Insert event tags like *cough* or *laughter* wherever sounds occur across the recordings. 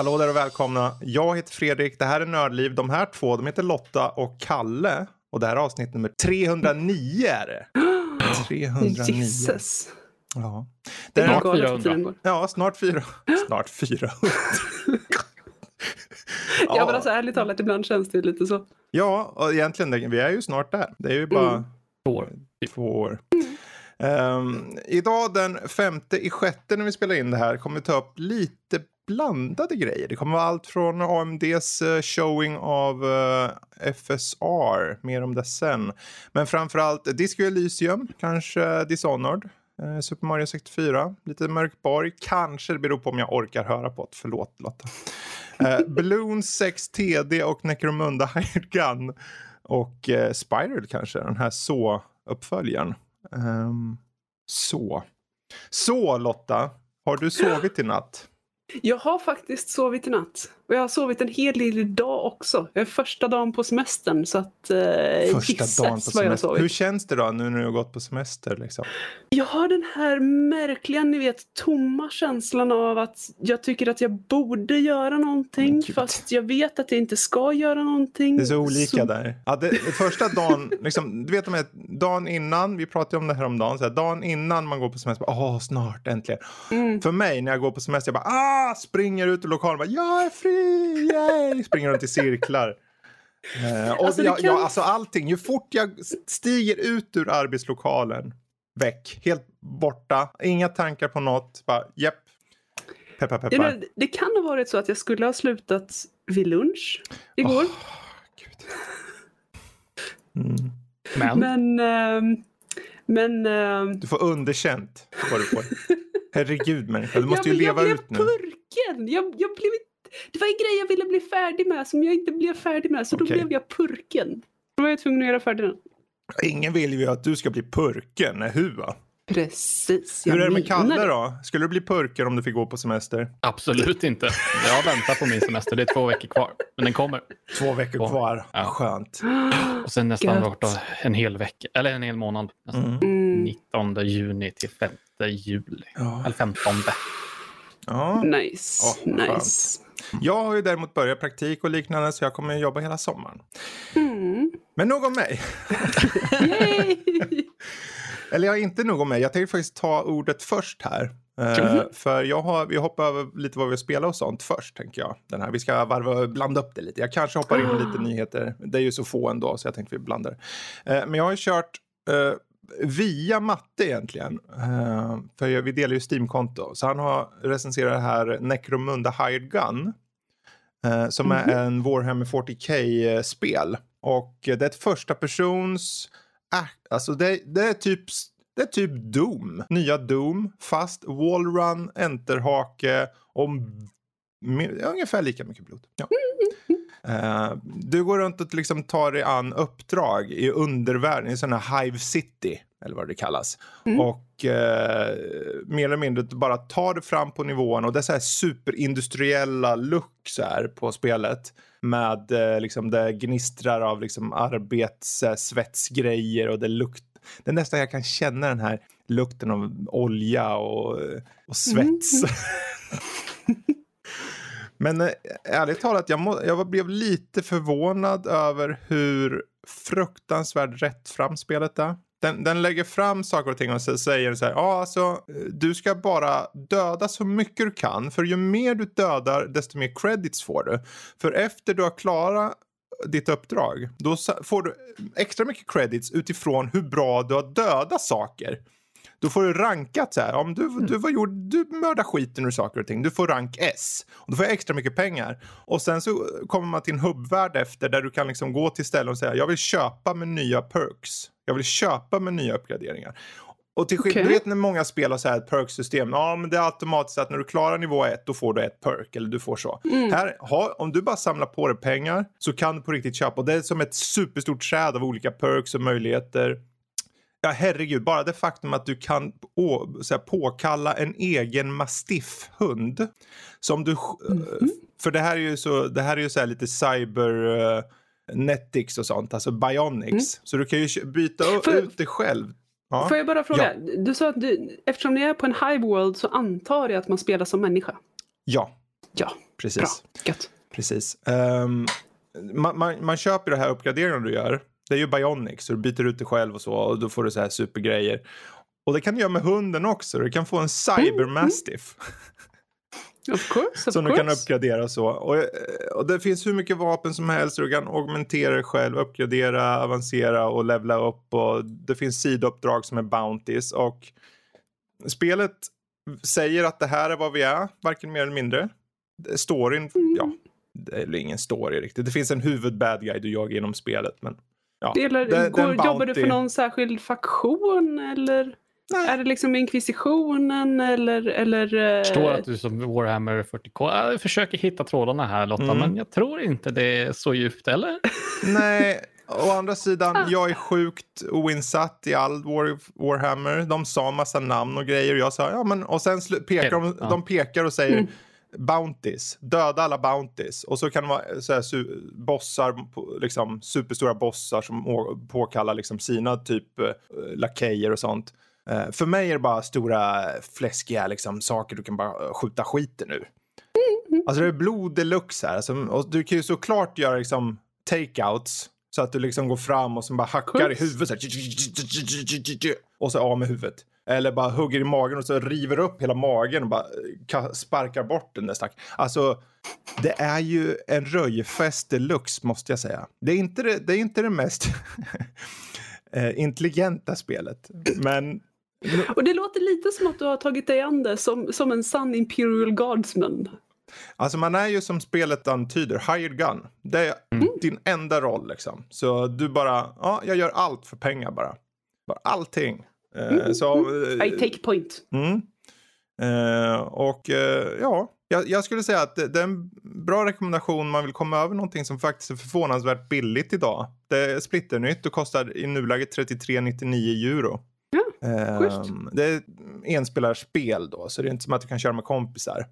Hallå där och välkomna. Jag heter Fredrik, det här är Nördliv. De här två, de heter Lotta och Kalle. Och det här är avsnitt nummer 309 är det. *gasps* 309. Jesus. Ja. Det är galet 400. hur tiden går. ja, snart fyra. *gasps* Snart 400. Ja, men alltså ärligt talat, ibland känns det lite så. Ja, och egentligen, vi är ju snart där. Det är ju bara Mm. Två år. två år. Ehm, idag den femte i sjätte när vi spelar in det här kommer vi ta upp lite blandade grejer. Det kommer vara allt från AMDs eh, showing av eh, FSR, mer om det sen. Men framförallt Disco Elysium, kanske Dishonored. eh, Super Mario 64, lite Mörkborg. Kanske det beror på om jag orkar höra på det. Förlåt Lotta. *laughs* Balloon 6 TD och Necromunda *laughs* Hired Gun. Och eh, Spiral kanske, den här så-uppföljaren. Ehm, så. Så Lotta, har du sovit i natt? Jag har faktiskt sovit i natt. Och jag har sovit en hel del idag också. Jag är första dagen på semestern så att eh, Första dagen på vad jag har semester. sovit. Hur känns det då nu när du har gått på semester? Liksom? Jag har den här märkliga, ni vet, tomma känslan av att jag tycker att jag borde göra någonting fast jag vet att jag inte ska göra någonting. Det är så olika där. Ja, det, första dagen, *laughs* liksom, du vet de här, dagen innan, vi pratade om det här om dagen, så här, dagen innan man går på semester, åh snart äntligen. Mm. För mig när jag går på semester, jag bara ah, springer ut ur lokalen, bara, jag är fri, yay! springer runt i cirklar. Eh, och Alltså, jag, kan- jag, alltså allting, ju fort jag stiger ut ur arbetslokalen, väck, helt borta, inga tankar på något, bara japp. Peppar Ja, peppar. men det kan ha varit så att jag skulle ha slutat vid lunch igår. Gud. Mm. Men, Men, ehm, men ehm, Du får underkänt vad du får. *laughs* Herregud människa, du måste ja, ju leva jag ut blev nu. purken. Jag, jag blev, det var en grej jag ville bli färdig med som jag inte blev färdig med. Så då Okej. blev jag purken. Då var jag tvungen att göra färdig den. Ingen vill ju att du ska bli purken, nej hur va? Precis. jag Hur är det med Kalle det. då? Skulle du bli purken om du fick gå på semester? absolut inte. Jag väntar på min semester. Det är två veckor kvar. Men den kommer. Två veckor kvar, Ja. skönt. Och sen nästan borta en hel vecka. Eller en hel månad. Nästan. Mm. Mm, 19 juni till 5 juli. Ja. Eller 15. Ja. nice. Vad nice. Jag har ju däremot börjat praktik och liknande så jag kommer att jobba hela sommaren. Mm. Men nog om mig. *laughs* Eller jag inte nog om mig. Jag tänkte faktiskt ta ordet först här. Eh, för jag har, vi hoppar över lite vad vi spelar och sånt först tänker jag. Den här. Vi ska varva, blanda upp det lite. Jag kanske hoppar in lite nyheter. Det är ju så få ändå så jag tänkte vi blandar. Eh, men jag har ju kört eh, via matte egentligen. Eh, för vi delar ju Steam-konto. Så han har recenserat det här Necromunda Hired Gun. Eh, som är en Warhammer 40K-spel. Och eh, det är ett första persons... Äh, alltså det, det är typ... Det är typ Doom. Nya Doom. Fast wallrun, enterhake och ungefär lika mycket blod. Ja. Eh, du går runt och liksom tar dig an uppdrag i undervärlden, i sådana här Hive City, eller vad det kallas. Mm. Och eh, mer eller mindre bara tar det fram på nivån och det är så här superindustriella look så här på spelet. Med eh, liksom det gnistrar av liksom arbets, eh, svetsgrejer och det lukt. Det är nästan jag kan känna den här lukten av olja och, och svets. *laughs* *laughs* Men eh, ärligt talat, jag, må, jag blev lite förvånad över hur fruktansvärt rätt fram spelet är. Den, den lägger fram saker och ting och säger så här, ja alltså, du ska bara döda så mycket du kan, för ju mer du dödar, desto mer credits får du. För efter du har klarat ditt uppdrag, då får du extra mycket credits utifrån hur bra du har dödat saker. Då får du rankat så här. Om du, du, var gjord, du mördar skiten ur saker och ting. Du får rank S. Och då får jag extra mycket pengar. Och sen så kommer man till en hubbvärld efter där du kan liksom gå till ställen och säga jag vill köpa med nya perks. Jag vill köpa med nya uppgraderingar. Och till skillnad, Okej. du vet när många spelar så här ett perksystem. Ja, men det är automatiskt att när du klarar nivå 1 då får du ett perk eller du får så. Mm. Här, ha, om du bara samlar på dig pengar så kan du på riktigt köpa. Och det är som ett superstort träd av olika perks och möjligheter. Ja, herregud, bara det faktum att du kan å, så här, påkalla en egen mastiffhund. Som du, Mhm. För det här är ju, så, det här är ju så här lite cyber... Uh, Netix och sånt, alltså bionics. Så du kan ju byta Mm. Får- ut dig själv. Ja. Får jag bara fråga, du sa att du, eftersom ni är på en high world så antar jag att man spelar som människa? Ja, Ja, precis. bra. Gött. precis. Ehm, man, man, man köper det här uppgraderingen du gör. Det är ju bionics, så du byter ut dig själv och så och då får du så här supergrejer. Och det kan du göra med hunden också. Du kan få en cybermastiff *laughs* Of course, of som du kan uppgradera och så. Och, eh, och det finns hur mycket vapen som helst. Du kan augmentera dig själv, uppgradera, avancera och levla upp. Och det finns sidouppdrag som är bounties. Och spelet säger att det här är vad vi är, varken mer eller mindre. Storyn, ja, det är ingen story riktigt. Det finns en huvud bad guy du jagar genom spelet. Men, ja. Delar, är går, en jobbar du för någon särskild faktion eller? Nej. Är det liksom inkvisitionen eller? eller eh, förstår att du som Warhammer 40K jag försöker hitta trådarna här Lotta, Mm. men jag tror inte det är så djupt, eller? *laughs* Nej, å andra sidan, jag är sjukt oinsatt i all War, Warhammer. De sa massa namn och grejer och jag sa ja men och sen pekar de, Ja. de pekar och säger Mm. Bounties, döda alla Bounties. Och så kan det vara så här, su- bossar, liksom superstora bossar som påkallar liksom sina typ eh, lakejer och sånt. Eh, för mig är det bara stora fläskiga liksom, saker du kan bara eh, skjuta skiten ur. Alltså det är blod deluxe här. Alltså, och du kan ju såklart göra liksom takeouts. Så att du liksom går fram och så bara hackar i huvudet så här, Och så av med huvudet. Eller bara hugger i magen och så river upp hela magen och bara eh, ka- sparkar bort den där stack. Alltså, det är ju en röjfest deluxe måste jag säga. Det är inte det, det, är inte det mest *laughs* eh, intelligenta spelet. Men Och det låter lite som att du har tagit dig an det som, som en sann Imperial Guardsman. Alltså man är ju som spelet antyder, hired gun. Det är din enda roll liksom. Så du bara, ja, jag gör allt för pengar bara. bara allting. Eh, så, eh, I take point. mm. Eh, och eh, ja, jag, jag skulle säga att det, det är en bra rekommendation om man vill komma över någonting som faktiskt är förvånansvärt billigt idag. Det är splitternytt och kostar i nuläget 33,99 euro. Ehm, det är enspelarspel då, så det är inte som att du kan köra med kompisar.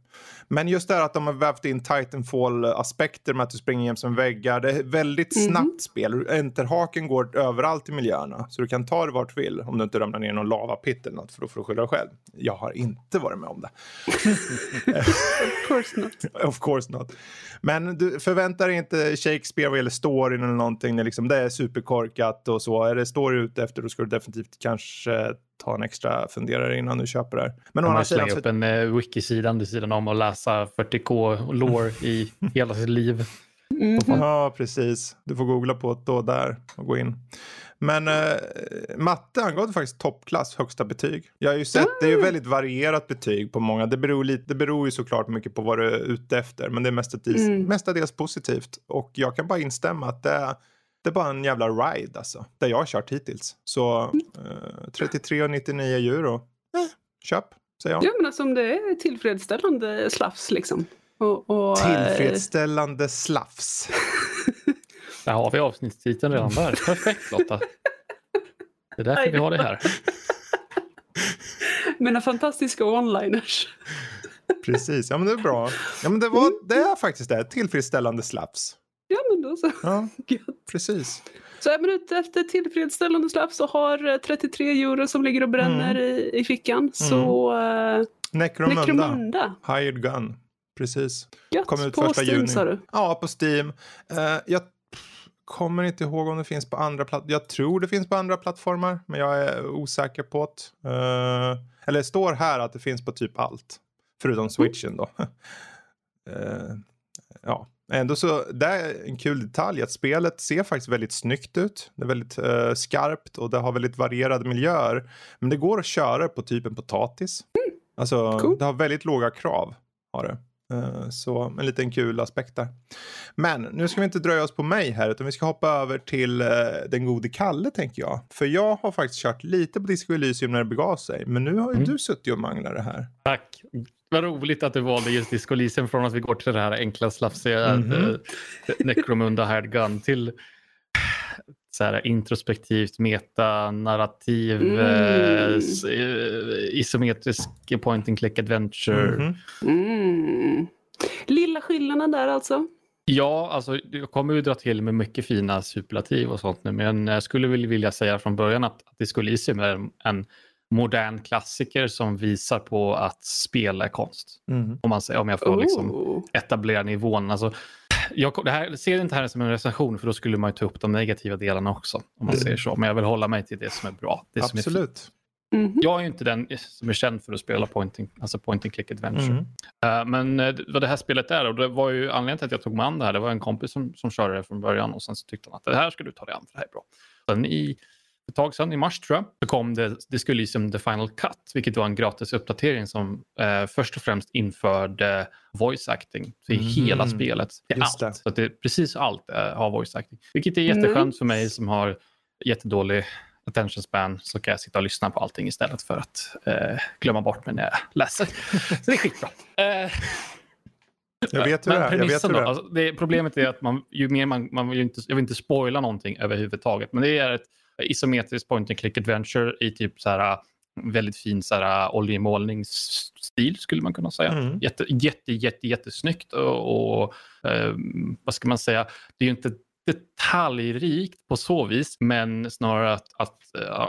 Men just det här att de har vävt in Titanfall-aspekter med att du springer jäms med väggar. Det är väldigt Mhm. snabbt spel. Enterhaken går överallt i miljöerna, så du kan ta det vart du vill. Om du inte ramlar ner i någon lavapitt eller något, för då får du skylla dig själv. Jag har inte varit med om det. *laughs* Of course not. Of course not. Men du förväntar dig inte Shakespeare vad gäller storyn eller någonting. Det är, liksom, det är superkorkat och så. Är det story ute efter då ska du definitivt kanske ta en extra funderare innan du köper det här. Men man sidan slänga så upp en uh, wikisidan vid sidan om och läsa 40K lore i *laughs* hela sitt liv. Mm. Ja, precis. Du får googla på det då där och gå in. Men eh, matte angav faktiskt toppklass, högsta betyg. Jag har ju sett, det är ju väldigt varierat betyg på många. Det beror, lite, det beror ju såklart mycket på vad du är ute efter. Men det är mestadels, Mm. mestadels positivt. Och jag kan bara instämma att det är, det är bara en jävla ride alltså. Det jag har kört hittills. Så eh, 33,99 euro. Eh, köp, säger jag. Ja men alltså om det är tillfredsställande slafs liksom. Och, och, eh, Tillfredsställande slafs. Där har vi avsnittstiteln redan där. Perfekt Lotta. Det är därför vi har det här. Mina fantastiska one-liners. Precis, ja men det är bra. Ja men det, var, det är faktiskt det, tillfredsställande slaps. Ja men då så. Ja, *laughs* precis. Så är man ute efter tillfredsställande slafs och har eh, 33 euro som ligger och bränner i, i fickan så uh, Necromunda, Necromunda. Hired Gun. Precis. Gött. Kom ut på första Steam juni. sa du. Ja, på Steam. Eh, jag kommer inte ihåg om det finns på andra plattformar. Jag tror det finns på andra plattformar, men jag är osäker på det. Eh, eller det står här att det finns på typ allt. Förutom switchen då. *laughs* Eh, ja, ändå så, det är en kul detalj att spelet ser faktiskt väldigt snyggt ut. Det är väldigt eh, skarpt och det har väldigt varierade miljöer. Men det går att köra på typ en potatis. Alltså, Cool. det har väldigt låga krav. Har det. Eh, Så en liten kul aspekt där. Men nu ska vi inte dröja oss på mig här utan vi ska hoppa över till eh, den gode Kalle tänker jag. För jag har faktiskt kört lite på Disco Elysium när det begav sig. Men nu har ju Mm. du suttit och manglat det här. Tack. Vad roligt att du valde just Disco Elysium från att vi går till det här enkla slafsiga Mhm. eh, Necromunda Hired Gun till så här introspektivt metanarrativ Mm. eh, isometrisk point and click adventure. Mhm. Mm. Lilla skillnaden där alltså. Ja, alltså jag kommer ju dra till med mycket fina superlativ och sånt nu, men jag skulle vilja säga från början att, att Disco Elysium är en modern klassiker som visar på att spela är konst. Mhm. Om, man, säger- om jag får liksom Oh. etablera nivån. Alltså, jag det här, ser inte här som en recension för då skulle man ju ta upp de negativa delarna också. Om man Mm. säger så. Men jag vill hålla mig till det som är bra. Det som är. Absolut. Mhm. jag är ju inte den som är känd för att spela point and, alltså point and click adventure. Mhm. Eh, men eh, vad det här spelet är, och det var ju anledningen till att jag tog mig an det här, det var en kompis som, som körde det från början och sen så tyckte han att det här ska du ta dig an, för det här är bra. Sen i ett tag sedan, i mars tror jag, så kom det, det skulle som The Final Cut, vilket var en gratis uppdatering som eh, först och främst införde voice acting till Mhm. hela spelet. Till allt. det. Så att det, precis allt eh, har voice acting. Vilket är jätteskönt Nice. för mig som har jättedålig attention span så kan jag sitta och lyssna på allting istället för att eh, glömma bort mig när jag läser. *laughs* Så det är skitbra. Eh, Jag vet hur det men är. Jag vet premissen hur då, det är. alltså, det, problemet är att man, ju mer man, man vill inte, jag vill inte spoila någonting överhuvudtaget, men det är ett isometriskt point and click adventure i typ så här väldigt fin så här oljemålningsstil skulle man kunna säga. Mm. Jätte, jätte, jätte, jättesnyggt och, och eh, vad ska man säga, det är ju inte detaljrikt på så vis, men snarare att, att,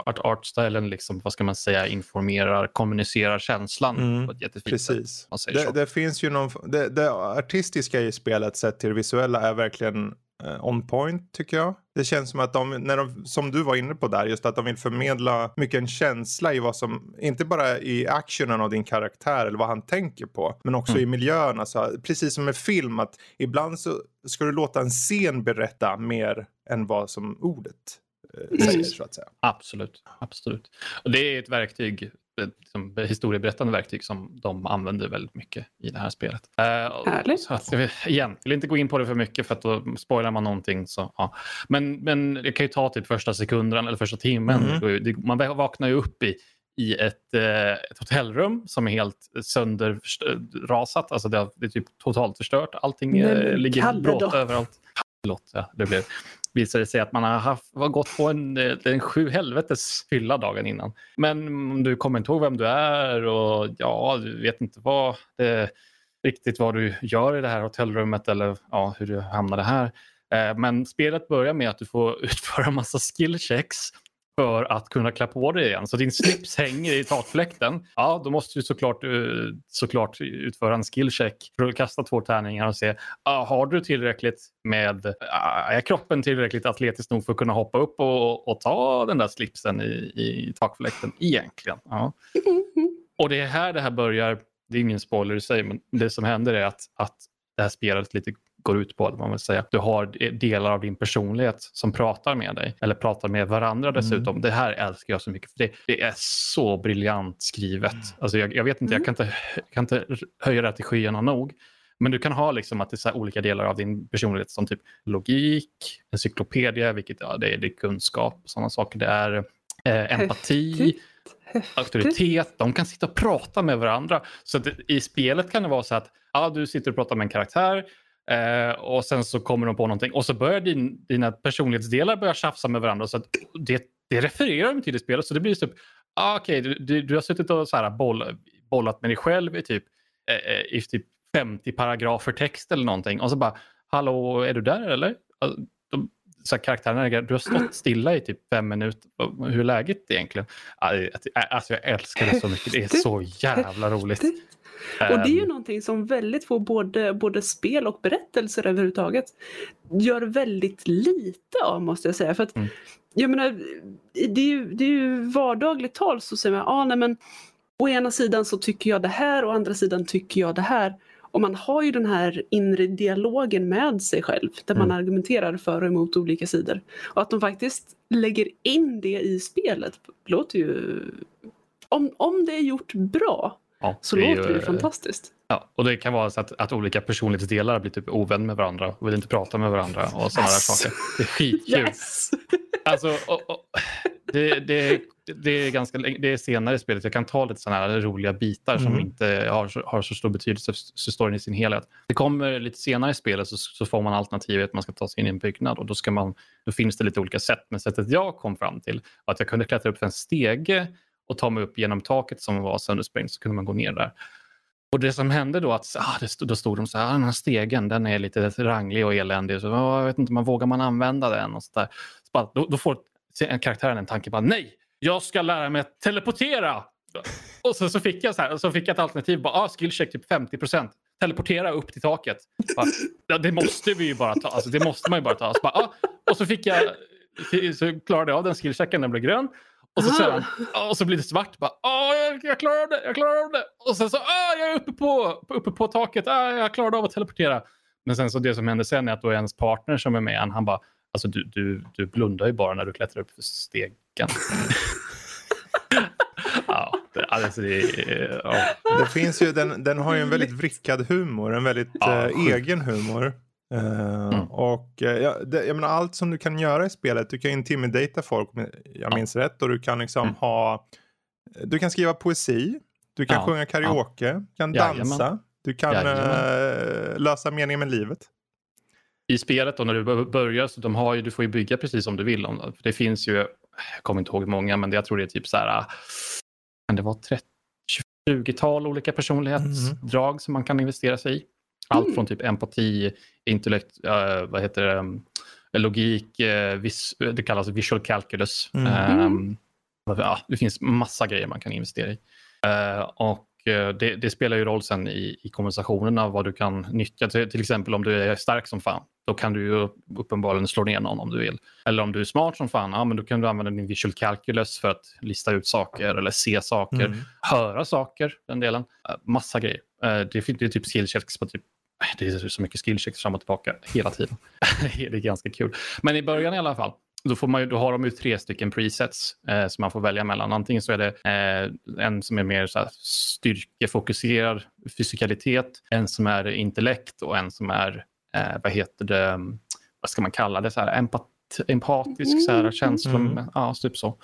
att artstylen liksom, vad ska man säga, informerar, kommunicerar känslan Mm, på ett jättefint sätt. Precis. så. Det, det finns ju någon, det, det artistiska i spelet sett till det visuella är verkligen on point tycker jag. Det känns som att de, när de, som du var inne på där, just att de vill förmedla mycket en känsla i vad som, inte bara i actionen av din karaktär eller vad han tänker på, men också Mm. i miljön. Alltså, precis som med film, att ibland så ska du låta en scen berätta mer än vad som ordet eh, säger så att säga. Absolut. absolut. Och det är ett verktyg, liksom, historieberättande verktyg som de använder väldigt mycket i det här spelet. Eh, och- Härligt. Så att, jag vill- igen, vill inte gå in på det för mycket för att då spoilar man någonting. Så, ja. men, men det kan ju ta typ första sekunden eller första timmen. Det- Man vaknar ju upp i, i ett, eh, ett hotellrum som är helt sönderrasat. Alltså det, har- det är typ totalt förstört. Allting Nej, eh, ligger Kalle bråt då? överallt. Förlåt, ja, det blev visade sig att man har, haft, har gått på en, eh, en sju helvetes fylla dagen innan. Men du kommer inte ihåg vem du är och ja, du vet inte vad det, riktigt vad du gör i det här hotellrummet eller ja, hur du hamnade här. Eh, men spelet börjar med att du får *laughs* utföra en massa skillchecks för att kunna klä på dig igen. Så din slips hänger i takfläkten. Ja, då måste du såklart, eh, såklart utföra en skillcheck för att kasta två tärningar och se ah, har du tillräckligt med, ah, är kroppen tillräckligt atletisk nog för att kunna hoppa upp och, och ta den där slipsen i, i takfläkten egentligen? Ja. Och det är här det här börjar, det är ingen spoiler i sig, men det som händer är att, att det här spelet lite går ut på att man vill säga du har de- delar av din personlighet som pratar med dig eller pratar med varandra dessutom. Det här älskar jag så mycket för det, det är så briljant skrivet. Alltså jag, jag vet inte, jag kan inte, kan inte höja det till skyarna nog. Men du kan ha liksom att det är olika delar av din personlighet som typ logik, encyklopedia, vilket ja, det är, det är kunskap, sådana saker. Det är eh, empati, Häftigt. auktoritet. De kan sitta och prata med varandra. Så att i spelet kan det vara så att ja, du sitter och pratar med en karaktär eh, och sen så kommer de på någonting och så börjar din, dina personlighetsdelar börja tjafsa med varandra. Så att det, det refererar de till i spelet. Så det blir typ, ah, okej, du, du, du har suttit och så här boll, bollat med dig själv i typ, eh, eh, i typ 50 paragrafer text eller någonting. Och så bara, hallå, är du där eller? Alltså, de, så här, karaktärerna, du har stått stilla i typ fem minuter. Hur är läget egentligen? Alltså, jag älskar det så mycket. Det är så jävla roligt. Och det är ju Ehm, någonting som väldigt få både, både spel och berättelser överhuvudtaget gör väldigt lite av måste jag säga. För att, Mm. jag menar, det är, ju, det är ju vardagligt tal så säger man, ah, nej, men å ena sidan så tycker jag det här och å andra sidan tycker jag det här. Och man har ju den här inre dialogen med sig själv där man Mm. argumenterar för och emot olika sidor. Och att de faktiskt lägger in det i spelet låter ju... Om, om det är gjort bra ja, så det låter ju, det eh, fantastiskt. Ja, och det kan vara så att, att olika personlighetsdelar blir typ ovän med varandra och vill inte prata med varandra och sådana Yes. saker. Det är skitkul. Yes! *laughs* Alltså, och, och, det, det, det, är ganska, det är senare i spelet. Jag kan ta lite sådana här roliga bitar som Mm. inte har, så- har så stor betydelse för storyn i sin helhet. Det kommer lite senare i spelet så, så får man alternativet att man ska ta sig in i en byggnad och då, ska man, då finns det lite olika sätt. Men sättet jag kom fram till var att jag kunde klättra upp för en stege och ta mig upp genom taket som var söndersprängt så kunde man gå ner där. Och det som hände då, att ah, det stod, då stod de så här, ah, den här stegen den är lite ranglig och eländig. Så, ah, jag vet inte, man vågar man använda den? Och så där. Så bara, då, då får en karaktären en tanke, bara, nej, jag ska lära mig att teleportera. Och så, så, fick jag så här, så fick jag ett alternativ, bara, ah, skillcheck typ 50 procent. teleportera upp till taket. Bara, ja, det måste vi ju bara ta, alltså, det måste man ju bara ta. Så bara, ah, och så fick jag, så klarade jag av den skillchecken, den blev grön. Och så, sedan, och så blir det svart. Bara, ah, jag, jag klarar av det, jag klarar av det. Och sen så, ah, jag är uppe på, uppe på taket, ah, jag klarade av att teleportera. Men sen så det som händer sen är att då är ens partner som är med han, han bara, alltså du, du, du blundar ju bara när du klättrar upp för stegen. *laughs* ja, det, alltså det, ja. Det finns ju, den, den har ju en väldigt vrickad humor, en väldigt Ja, eh, egen humor. Eh, Mm. Och eh, ja, det, jag menar allt som du kan göra i spelet, du kan intimidata folk om jag Ja. minns rätt och du kan liksom Mm. ha, du kan skriva poesi, du kan Ja, sjunga karaoke, du kan Jajamän. dansa, du kan Jajamän. eh, lösa meningen med livet. i spelet då när du bör- börjar så de har ju, du får ju bygga precis som du vill. Om, det finns ju, jag kommer inte ihåg många, men det, jag tror det är typ så här, kan det vara 30, 20-tal olika personlighetsdrag som man kan investera sig i. Allt Mm. från typ empati, intellekt, eh, vad heter det, um, logik, eh, vis, det kallas visual calculus. Mm. Ehm, ja, det finns massa grejer man kan investera i. Eh, och eh, det, det spelar ju roll sen i, i konversationen av vad du kan nyttja. Till, till exempel om du är stark som fan, då kan du ju uppenbarligen slå ner någon om du vill. Eller om du är smart som fan, ja, men då kan du använda din visual calculus för att lista ut saker eller se saker, Mm. höra saker, den delen. Eh, Massa grejer. Eh, Det, det är typ skillchecks på typ det är så mycket skillchecks fram och tillbaka hela tiden. *laughs* det är ganska kul. Men i början i alla fall, då, får man ju, då har de ju tre stycken presets eh, som man får välja mellan. Antingen så är det eh, en som är mer så här, styrkefokuserad fysikalitet, en som är intellekt och en som är, eh, vad heter det, vad ska man kalla det, så här, empat, empatisk så här, känsla, Mm. ja, typ så.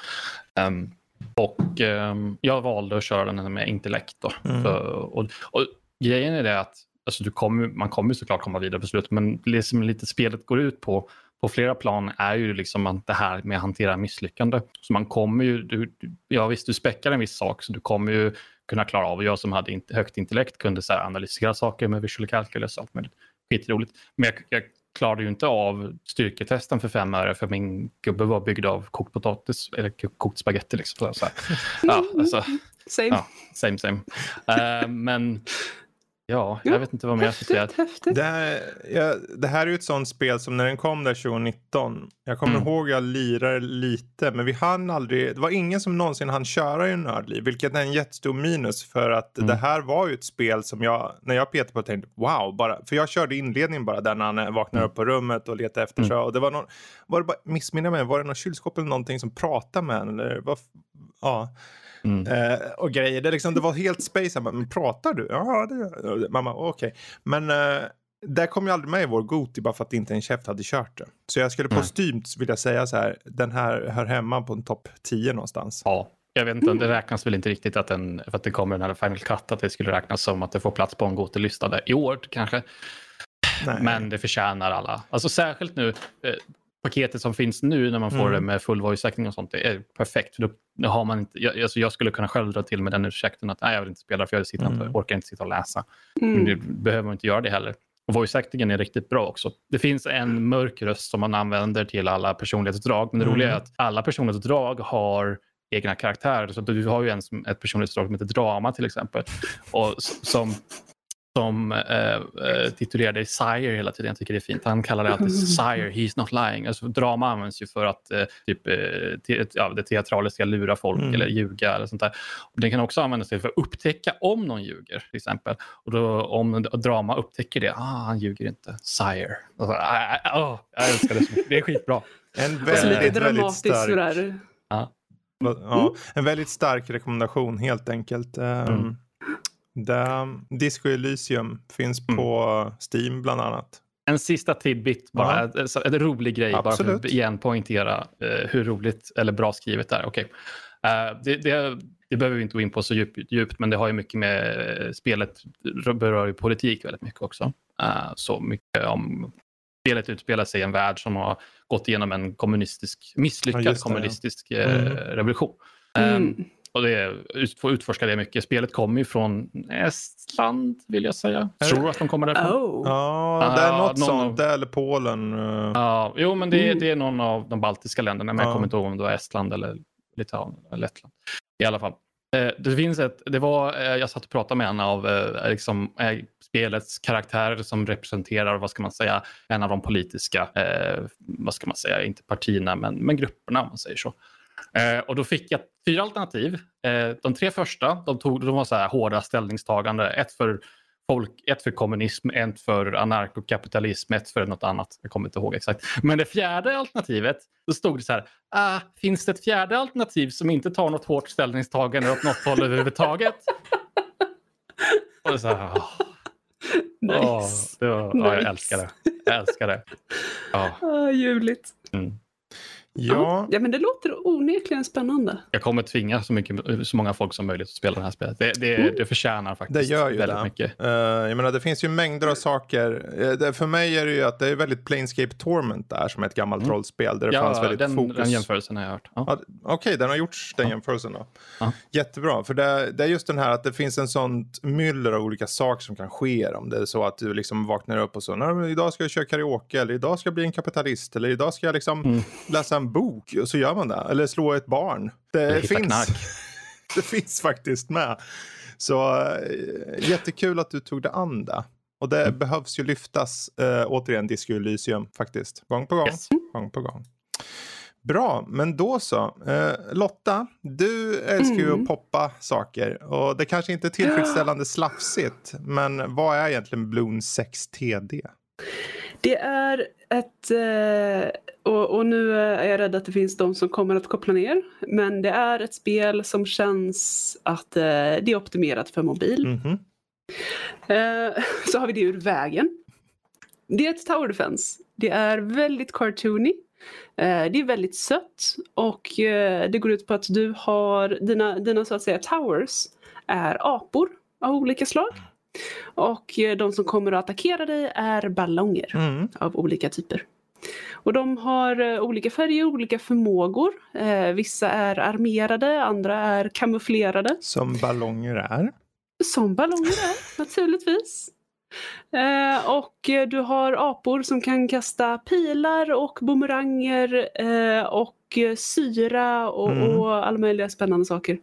Ehm, och ehm, jag valde att köra den med intellekt. Då, Mm. för, och, och grejen är det att alltså, du kommer, man kommer ju såklart komma vidare på slutet, men det som lite spelet går ut på på flera plan är ju liksom att det här med att hantera misslyckande. Så man kommer ju, du, ja visst du späckar en viss sak så du kommer ju kunna klara av, och jag som hade inte, högt intellekt kunde så analysera saker med visual calculus och allt möjligt. Skitroligt. Men jag, jag klarade ju inte av styrketesten för fem öre för min gubbe var byggd av kokt potatis eller ko- kokt spagetti. Liksom. Så, här. Ja, *laughs* alltså, Same. ja, same same. Eh, men ja, jag Ja, vet inte vad mer jag ska säga. Det här, ja, det här är ju ett sånt spel som när den kom där 2019. Jag kommer Mm. ihåg jag lirade lite men vi hann aldrig. Det var ingen som någonsin hann köra i Nördliv. Vilket är en jättestor minus för att Mm. det här var ju ett spel som jag. När jag petade på det tänkte wow. Bara, för jag körde inledningen bara där när han vaknar Mm. upp på rummet och letar efter Mm. sig. Och det var någon. Var det bara, missminner mig. Var det någon kylskåp eller någonting som pratade med en? Eller vad? f- Ja. Mm. Eh, och grejer. Det, liksom, det var helt space. Bara, men pratar du? Ja, det. Mamma, okej. Men eh, där kom jag aldrig med i vår Goti bara för att inte en käft hade kört det. Så jag skulle postumt vilja säga så här. Den här hör hemma på en topp 10 någonstans. Ja, jag vet inte, det räknas väl inte riktigt att den, för att det kommer den här Final Cut, att det skulle räknas som att det får plats på en Gotelista i år kanske. Nej. Men det förtjänar alla. Alltså särskilt nu, eh, paketet som finns nu när man får Mm. det med full voice acting och sånt, det är perfekt. För då, då har man inte, jag, alltså jag skulle kunna själv dra till med den ursäkten att nej, jag vill inte spela för jag sitter inte, Mm. orkar inte sitta och läsa. Men Mm. det behöver man inte göra det heller. Och voice actingen är riktigt bra också. Det finns en mörk röst som man använder till alla personlighetsdrag. Men det Mm. roliga är att alla personlighetsdrag har egna karaktärer. Så du har ju en som, ett personlighetsdrag som heter drama till exempel. Och som, som eh, eh, titulerar dig Sire hela tiden. Jag tycker det är fint. Han kallar det alltid Sire, he's not lying. Alltså, drama används ju för att eh, typ, eh, te, ja, det teatrala ska lura folk Mm. eller ljuga. Eller sånt där. Och den kan också användas till för att upptäcka om någon ljuger. till exempel. Och då, om drama upptäcker det, ah, han ljuger inte, Sire. Och så, ah, ah, åh, jag älskar det så mycket. Det är skitbra. En Och så lite väldigt, väldigt dramatiskt stark. sådär. Ja, en väldigt stark rekommendation helt enkelt. Um, Mm. Det, Disco Elysium finns Mm. på Steam bland annat. En sista tidbit bara. Ja. En, en rolig grej bara för Absolut. att igen poängtera eh, hur roligt eller bra skrivet det är. Okej. Eh, det, det, det behöver vi inte gå in på så djupt, djupt men det har ju mycket med eh, spelet berör ju politik väldigt mycket också. Eh, så mycket om spelet utspelar sig i en värld som har gått igenom en kommunistisk, misslyckad Ja, det, ja. kommunistisk eh, Mm. revolution. Eh, Mm. Och det ut, får utforska det mycket. Spelet kommer ju från Estland vill jag säga. Är Tror att de kommer därifrån. Oh. Ja, det är något någon sånt. av- eller Polen. eh. Ja, jo, men det, Mm. det är någon av de baltiska länderna, men Ja. jag kommer inte ihåg om det var Estland eller Litauen eller Lettland. I alla fall. Eh, Det finns ett, det var, eh, jag satt och pratade med en av liksom, spelets karaktärer som representerar, vad ska man säga, en av de politiska, eh, vad ska man säga, inte partierna, men, men grupperna om man säger så. Eh, och då fick jag fyra alternativ. Eh, de tre första, de, tog, de var så här hårda ställningstagande. Ett för folk, ett för kommunism, ett för anarkokapitalism, ett för något annat. Jag kommer inte ihåg exakt. Men det fjärde alternativet, då stod det så här. Ah, finns det ett fjärde alternativ som inte tar något hårt ställningstagande åt något håll överhuvudtaget? *laughs* Och det så här, ah, åh, Nice. det var, ja, jag Nice. älskar det. Jag älskar det. Ja, Ah, ljuvligt. mm. Ja, ja, men det låter onekligen spännande. Jag kommer tvinga så, mycket, så många folk som möjligt att spela det här spelet. Det, det, Mm. det förtjänar faktiskt det gör ju väldigt det. mycket. Eh, jag menar, det finns ju mängder av saker. Eh, det, för mig är det ju att det är väldigt Planescape Torment där som är ett gammalt Mm. rollspel där det fanns Ja, väldigt den, fokus. den jämförelsen har jag hört. Ja. Ja, Okej, den har gjorts den Ja. jämförelsen då. Ja. Jättebra, för det, det är just den här att det finns en sånt myller av olika saker som kan ske om det är så att du liksom vaknar upp och så, "Nej, men idag ska jag köra karaoke eller idag ska jag bli en kapitalist eller idag ska jag liksom Mm. läsa en bok och så gör man det. Eller slå ett barn. Det finns. *laughs* det finns faktiskt med. Så äh, jättekul att du tog det an det. Och det Mm. behövs ju lyftas, äh, återigen, Disco Elysium faktiskt. Gång på gång, Yes. gång på gång. Bra, men då så. Eh, Lotta, du älskar ju Mm. att poppa saker. Och det kanske inte är tillfredsställande slafsigt. Men vad är egentligen Bloon 6 TD? Det är ett, eh, och, och nu är jag rädd att det finns de som kommer att koppla ner, men det är ett spel som känns att eh, det är optimerat för mobil. Mhm. Eh, *laughs* så har vi det ur vägen. Det är ett Tower Defense. Det är väldigt cartoony. Eh, det är väldigt sött och eh, det går ut på att du har dina, dina så att säga towers är apor av olika slag. Och eh, de som kommer att attackera dig är ballonger Mm. av olika typer. Och de har eh, olika färger, olika förmågor. Eh, vissa är armerade, andra är kamouflerade. Som ballonger är. Som ballonger är, *laughs* naturligtvis. Eh, och eh, du har apor som kan kasta pilar och bumeranger eh, och syra och, Mm. och alla möjliga spännande saker.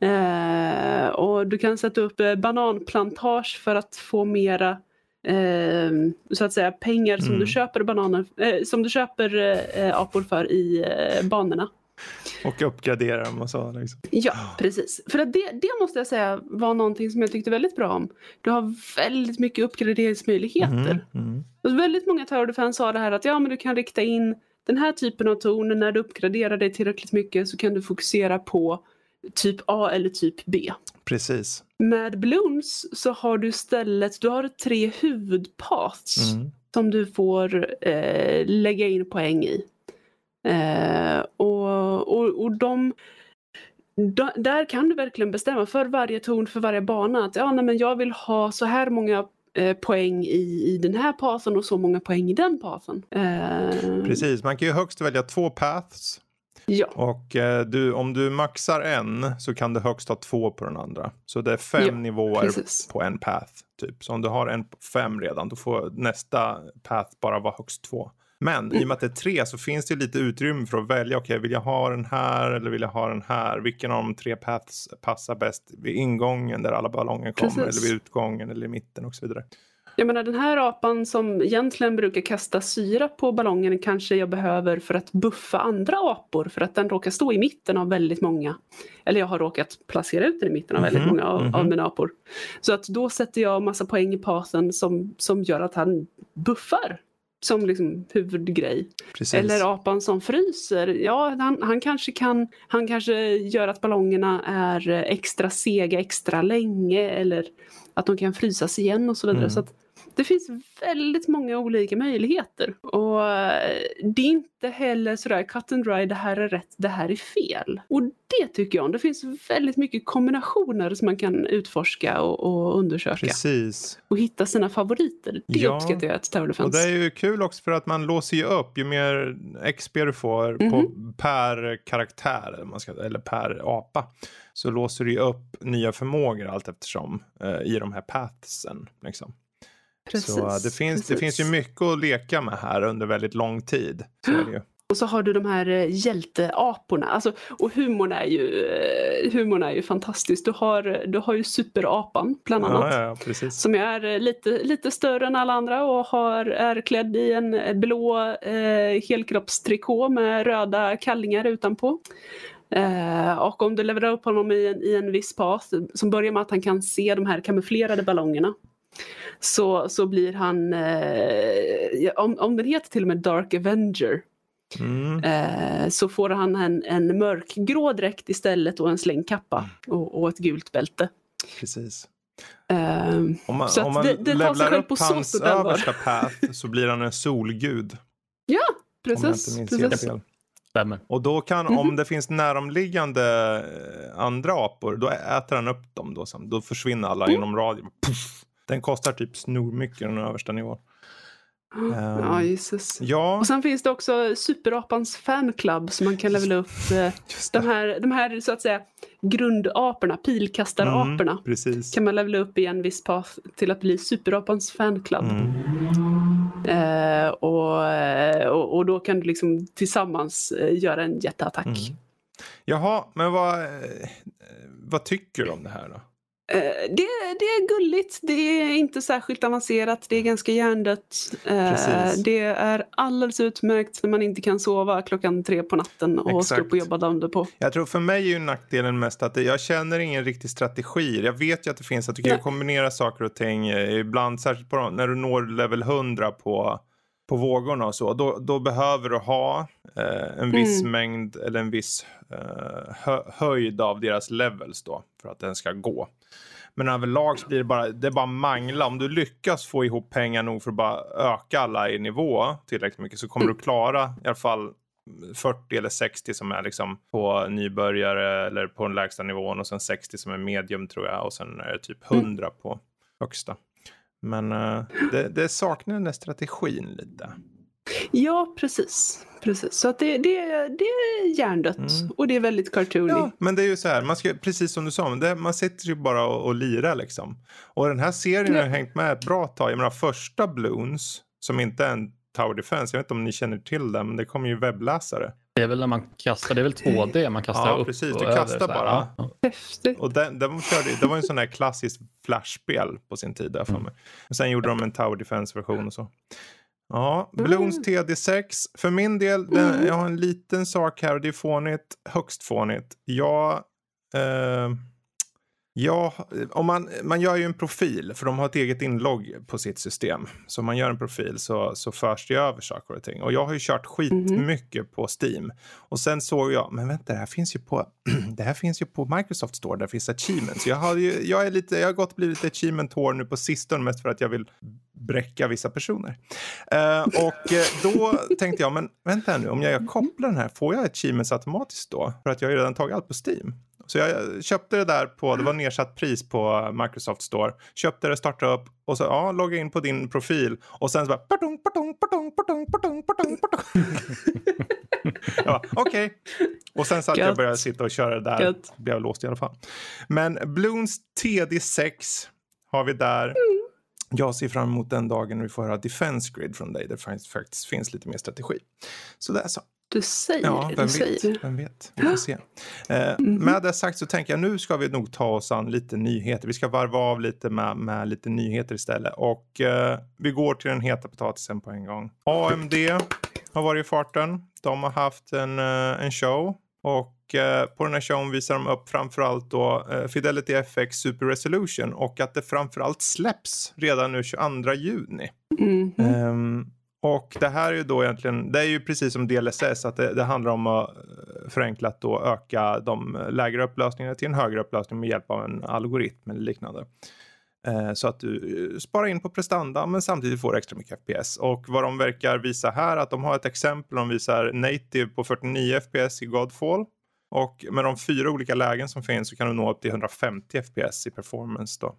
Eh, och du kan sätta upp eh, bananplantage för att få mera eh, så att säga pengar som Mm. du köper bananer, eh, som du köper eh, apor för i eh, banorna. Och uppgradera dem och så. Liksom. Ja, precis. För att det, det måste jag säga var någonting som jag tyckte väldigt bra om. Du har väldigt mycket uppgraderingsmöjligheter. Mhm, mhm. Och väldigt många Defense har det här att ja, men du kan rikta in den här typen av ton. När du uppgraderar dig tillräckligt mycket så kan du fokusera på typ A eller typ B. Precis. Med Bloons så har du istället du har tre huvudpaths Mm. som du får eh, lägga in poäng i. Eh, och, och, och de, da, där kan du verkligen bestämma för varje torn, för varje bana att ja, nej, men jag vill ha så här många eh, poäng i, i den här pasen och så många poäng i den pasen. Eh, Precis, man kan ju högst välja två paths. Ja, Och eh, du, om du maxar en så kan du högst ha två på den andra. Så det är fem Ja, nivåer precis. på en path. Typ. Så om du har en fem redan då får nästa path bara vara högst två. Men i och med att det är tre så finns det lite utrymme för att välja. Okej, vill jag ha den här eller vill jag ha den här? Vilken av de tre paths passar bäst vid ingången där alla ballonger kommer Precis. eller vid utgången eller i mitten och så vidare. Jag menar den här apan som egentligen brukar kasta syra på ballongen kanske jag behöver för att buffa andra apor för att den råkar stå i mitten av väldigt många. Eller jag har råkat placera ut den i mitten av väldigt Mhm, många av, av mhm. mina apor. Så att då sätter jag massa poäng i pasen som, som gör att han buffar som liksom huvudgrej. Precis. Eller apan som fryser. Ja, han, han, kanske kan, han kanske gör att ballongerna är extra sega extra länge eller att de kan frysas igen och så vidare. Mm. Så att det finns väldigt många olika möjligheter. Och eh, det är inte heller sådär cut and dry, det här är rätt, det här är fel. Och det tycker jag om. Det finns väldigt mycket kombinationer som man kan utforska och, och undersöka. Precis. Och hitta sina favoriter. Det Ja. uppskattar jag ett Tower Och Defense. det är ju kul också för att man låser ju upp ju mer XP du får på, Mhm. per karaktär eller, man ska, eller per apa. Så låser du ju upp nya förmågor allt eftersom eh, i de här pathsen. Liksom. Så eh, det, finns, det finns ju mycket att leka med här under väldigt lång tid. Så ju. *gasps* Och så har du de här eh, hjälteaporna. Alltså, och humorn är, ju, eh, humorn är ju fantastisk. Du har, du har ju superapan bland annat. Ja, ja, precis. Som är eh, lite, lite större än alla andra och har, är klädd i en blå eh, helkroppstrikå med röda kallingar utanpå. Eh, och om du levererar upp honom i en, i en viss path som börjar med att han kan se de här kamouflerade ballongerna. Så, så blir han, eh, ja, om, om den heter till och med Dark Avenger, Mm. Eh, så får han en, en mörkgrå dräkt istället och en slängkappa Mm. och, och ett gult bälte. precis. Eh, Om man, om man det- det levlar upp på så hans översta path så blir han en solgud. om jag inte precis. precis. Och då kan, Mhm. om det finns näromliggande eh, andra apor, då äter han upp dem. Då, sen. då försvinner alla Mm. inom radie. Puff. Den kostar typ snormycket den översta nivån. Ehm, Ja, Jesus. Ja, Och sen finns det också Superapans fanclub som man kan levela upp. Eh, de, här, de här så att säga grundaporna, pilkastaraporna. Mm, precis. Kan man levela upp i en viss path till att bli Superapans fanclub. Mm. Eh, och, eh, och, och då kan du liksom tillsammans eh, göra en jätteattack. Mm. Jaha, men vad, vad tycker du om det här då? Eh, det, det är gulligt, det är inte särskilt avancerat, det är ganska hjärndött. Eh, Precis. det är alldeles utmärkt när man inte kan sova klockan tre på natten och ska Exakt. upp och jobba dagen på. Jag tror för mig är ju nackdelen mest att jag känner ingen riktig strategi. Jag vet ju att det finns att du kan Nej. kombinera saker och ting. eh, Ibland, särskilt på, när du når level 100 på, på vågorna och så, då, då behöver du ha eh, en viss Mm. mängd eller en viss eh, hö, höjd av deras levels då för att den ska gå. Men överlag så blir det bara, det bara mangla. Om du lyckas få ihop pengar nog för att bara öka alla i nivå tillräckligt mycket så kommer du klara i alla fall 40 eller 60 som är liksom på nybörjare eller på den lägsta nivån och sen 60 som är medium tror jag och sen är det typ 100 på högsta. Men eh, det, det saknar den där strategin lite. Ja, precis. precis. Så att det, det, det är hjärndött Mm. och det är väldigt cartoony. Ja, men det är ju så här, man ska, precis som du sa, men det, man sitter ju bara och, och lirar liksom. Och den här serien har Ja. hängt med ett bra tag. Jag menar första Bloons, som inte är en Tower Defense, jag vet inte om ni känner till den, men det kommer ju webbläsare. Det är väl när man kastar, det är väl 2D man kastar Ja, upp precis. och Du kastar bara. Ja. Häftigt. Och den, den körde, det var ju en sån här klassisk flashspel på sin tid, där för mig. Och sen gjorde de en Tower Defense-version och så. Ja, Bloons TD6. För min del, den, Mm. jag har en liten sak här och det är fånigt, högst fånigt. Jag... Eh, Ja, om man, man gör ju en profil för de har ett eget inlogg på sitt system. Så om man gör en profil så, så förs det över saker och ting. Och jag har ju kört skitmycket på Steam. Och sen såg jag, men vänta det här finns ju på, *clears throat* det här finns ju på Microsoft Store där finns achievements. Jag har, ju, jag är lite, jag har gått blivit lite achievement hår nu på sistone mest för att jag vill bräcka vissa personer. Eh, och eh, då *laughs* tänkte jag, men vänta här nu, om jag kopplar den här, får jag achievements automatiskt då? För att jag har ju redan tagit allt på Steam. Så jag köpte det där på, det var nedsatt pris på Microsoft Store. Köpte det, startade upp och så ja, logga in på din profil. Och sen så bara patong, patong, patong, patong, patong, patong, patong. *laughs* ja, okej. Och sen så att jag Gött. började sitta och köra det där. Gött. Blev jag låst i alla fall. Men Bloons TD6 har vi där. Jag ser fram emot den dagen vi får höra Defense Grid från dig. Där faktiskt, faktiskt finns lite mer strategi. Så det är så. Du säger Ja, vem du säger vet, vem vet. Vi får se. Eh, Mhm. Med det sagt så tänker jag nu ska vi nog ta oss an lite nyheter. Vi ska varva av lite med, med lite nyheter istället. Och eh, vi går till den heta potatisen på en gång. AMD har varit i farten. De har haft en, eh, en show. Och eh, på den här showen visar de upp framförallt då eh, Fidelity FX Super Resolution och att det framförallt släpps redan nu 22 juni. Mhm. Ehm, och det här är ju då egentligen, det är ju precis som DLSS, att det, det handlar om att eh, förenklat då öka de lägre upplösningarna till en högre upplösning med hjälp av en algoritm eller liknande. Eh, så att du eh, sparar in på prestanda men samtidigt får extra mycket FPS. Och vad de verkar visa här, att de har ett exempel, de visar native på 49 FPS i Godfall. Och med de fyra olika lägen som finns så kan du nå upp till 150 FPS i performance då.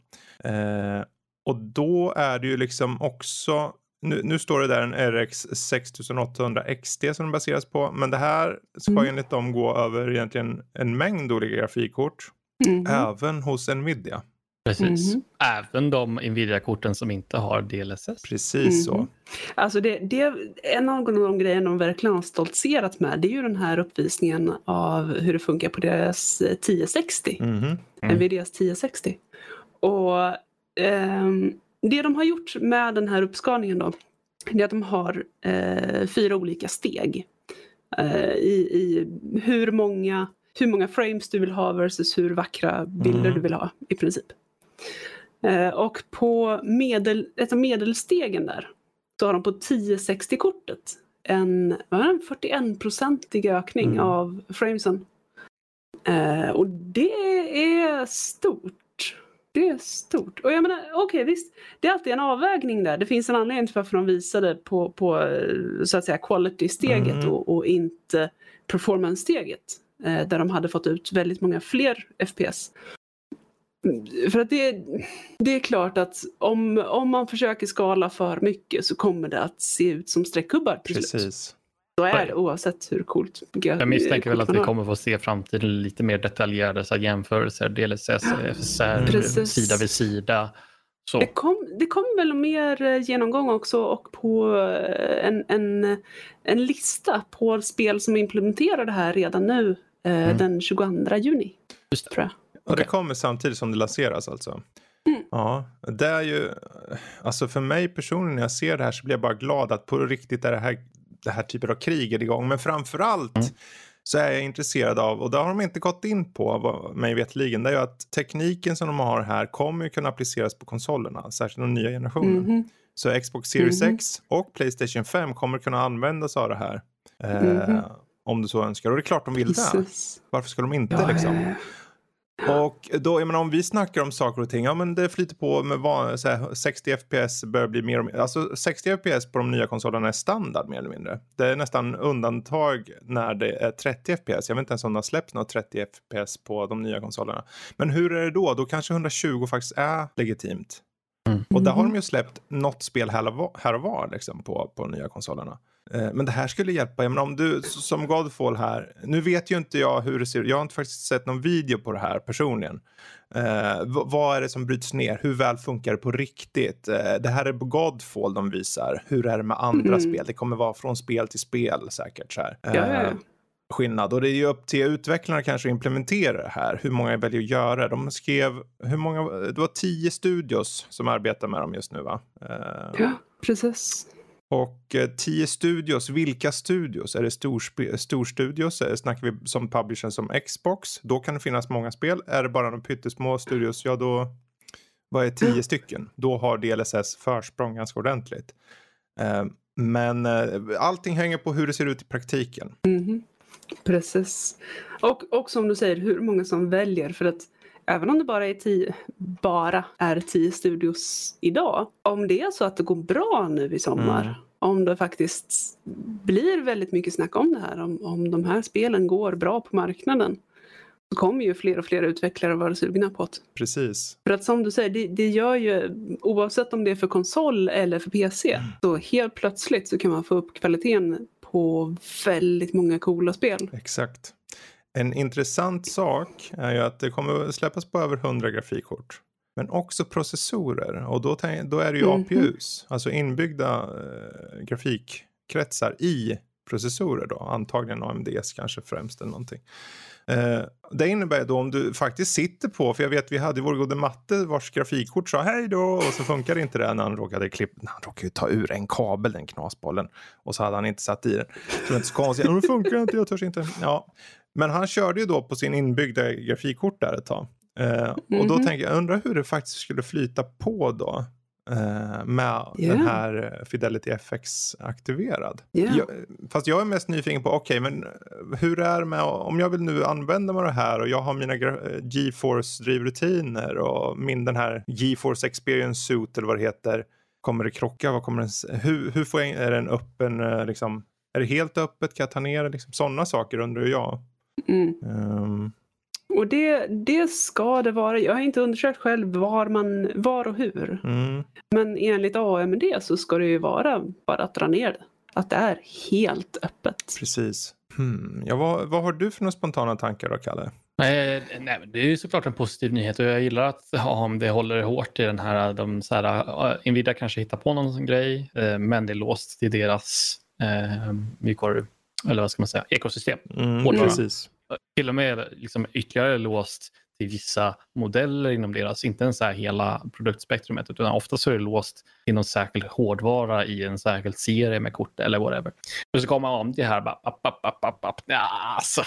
Eh, och då är det ju liksom också nu, nu, står det där en RX 6800 XT som den baseras på. Men det här ska mm. enligt dem gå över egentligen en mängd olika grafikkort. Mm. Även hos Nvidia. Precis. Mm. Även de Nvidia-korten som inte har DLSS. Precis så. Mm. Alltså det, det, en av de grejerna de verkligen har stoltserat med det är ju den här uppvisningen av hur det funkar på deras 1060. Mm. Mm. Nvidias 1060. Och um, det de har gjort med den här uppskalningen då, det är att de har eh, fyra olika steg eh, i, i hur, många, hur många frames du vill ha versus hur vackra bilder mm. du vill ha i princip. Eh, och på medel, ett av medelstegen där så har de på 1060-kortet en, en 41-procentig ökning mm. av framesen. Eh, och det är stort det är stort. Och jag menar, okej okay, visst, det är alltid en avvägning där. Det finns en anledning till varför de visade på, på så att säga quality-steget mm. och, och, inte performance-steget. Eh, där de hade fått ut väldigt många fler FPS. För att det, det är klart att om, om man försöker skala för mycket så kommer det att se ut som streckgubbar till Precis. Slut. Så är det oavsett hur coolt. Jag misstänker väl att vi kommer få se framtiden lite mer detaljerade så jämförelser, DLSS, FSR, Precis. sida vid sida. Så. Det, kom, det kommer väl mer eh, genomgång också och på eh, en, en, en lista på spel som implementerar det här redan nu eh, mm. den 22 juni. Just det. Tror jag. Och det kommer samtidigt som det lanseras alltså? Mm. Ja, det är ju, alltså för mig personligen när jag ser det här så blir jag bara glad att på riktigt är det här det här typen av krig är igång. Men framförallt mm. så är jag intresserad av, och det har de inte gått in på mig vetligen, det är ju att tekniken som de har här kommer ju kunna appliceras på konsolerna, särskilt den nya generationen. Mm. Så Xbox Series mm. X och Playstation 5 kommer kunna användas av det här. Eh, mm. om du så önskar. Och det är klart de vill det. Varför ska de inte ja, liksom? Och då, jag menar, om vi snackar om saker och ting, ja men det flyter på med van, här, 60 FPS börjar bli mer och mer, alltså 60 FPS på de nya konsolerna är standard mer eller mindre. Det är nästan undantag när det är 30 FPS, jag vet inte ens om det har släppts något 30 FPS på de nya konsolerna. Men hur är det då? Då kanske 120 faktiskt är legitimt. Mm. Och där har de ju släppt något spel här och var liksom, på, på de nya konsolerna. Eh, men det här skulle hjälpa. Jag menar, om du som Godfall här. Nu vet ju inte jag hur det ser ut. Jag har inte faktiskt sett någon video på det här personligen. Eh, vad är det som bryts ner? Hur väl funkar det på riktigt? Eh, det här är Godfall de visar. Hur är det med andra mm. spel? Det kommer vara från spel till spel säkert. Så här. Ja, ja, ja. Skillnad. Och det är ju upp till utvecklarna kanske att implementera det här. Hur många väljer att göra De skrev, hur många, det var tio studios som arbetar med dem just nu va? Ja, precis. Och eh, tio studios, vilka studios? Är det storstudios? Stor snackar vi som publishern som Xbox? Då kan det finnas många spel. Är det bara de pyttesmå studios, ja då vad är tio mm. stycken? Då har DLSS försprång ganska ordentligt. Eh, men eh, allting hänger på hur det ser ut i praktiken. Mm, precis. Och, och som du säger, hur många som väljer. För att även om det bara är tio, bara är tio studios idag, om det är så att det går bra nu i sommar, mm. om det faktiskt blir väldigt mycket snack om det här, om, om de här spelen går bra på marknaden, så kommer ju fler och fler utvecklare vara sugna på det. Precis. För att som du säger, det, det gör ju, oavsett om det är för konsol eller för PC, mm. så helt plötsligt så kan man få upp kvaliteten på väldigt många coola spel. Exakt. En intressant sak är ju att det kommer släppas på över 100 grafikkort. Men också processorer och då, då är det ju mm. APUs, alltså inbyggda eh, grafikkretsar i processorer då, antagligen AMDs kanske främst eller någonting. Eh, det innebär då om du faktiskt sitter på, för jag vet vi hade vår gode matte vars grafikkort sa hej då och så funkar inte det när han råkade klippa, han råkade ta ur en kabel den knasbollen och så hade han inte satt i den. Så det är inte så konstigt, det funkar inte, jag törs inte. Ja, men han körde ju då på sin inbyggda grafikkort där ett tag. Eh, mm -hmm. Och då mhm. tänker jag, undrar hur det faktiskt skulle flyta på då. eh, med Yeah. den här Fidelity FX aktiverad. Yeah. Jag, fast jag är mest nyfiken på, okej, men eh, hur är det med om jag vill nu använda mig av det här och jag har mina gra- eh, GeForce drivrutiner och min den här GeForce Experience Suite eller vad det heter. Kommer det krocka? Vad kommer den, hur, hur får jag, är den öppen eh, liksom? Är det helt öppet? Kan jag ta ner det? Liksom, sådana saker undrar jag. Mm. Ehm, Och det, det ska det vara. Jag har inte undersökt själv var, man, var och hur. mm. Men enligt AMD så ska det ju vara bara att dra ner det. Att det är helt öppet. Precis. Hmm. Ja, vad, vad har du för några spontana tankar då, Kalle? Nej, nej, men det är ju såklart en positiv nyhet och jag gillar att *laughs* AMD håller hårt i den här. De, så här uh, Nvidia kanske hittar på någon sån grej, eh, men det är låst till deras eh, mjukvaru, eller vad ska man säga, ekosystem. Mm, precis. Till och med liksom ytterligare låst till vissa modeller inom deras, inte ens här hela produktspektrumet, utan ofta så är det låst till någon särskild hårdvara i en särskild serie med kort eller whatever. Och så kommer AMD här bara, app, app, app, app, app. Ja, alltså,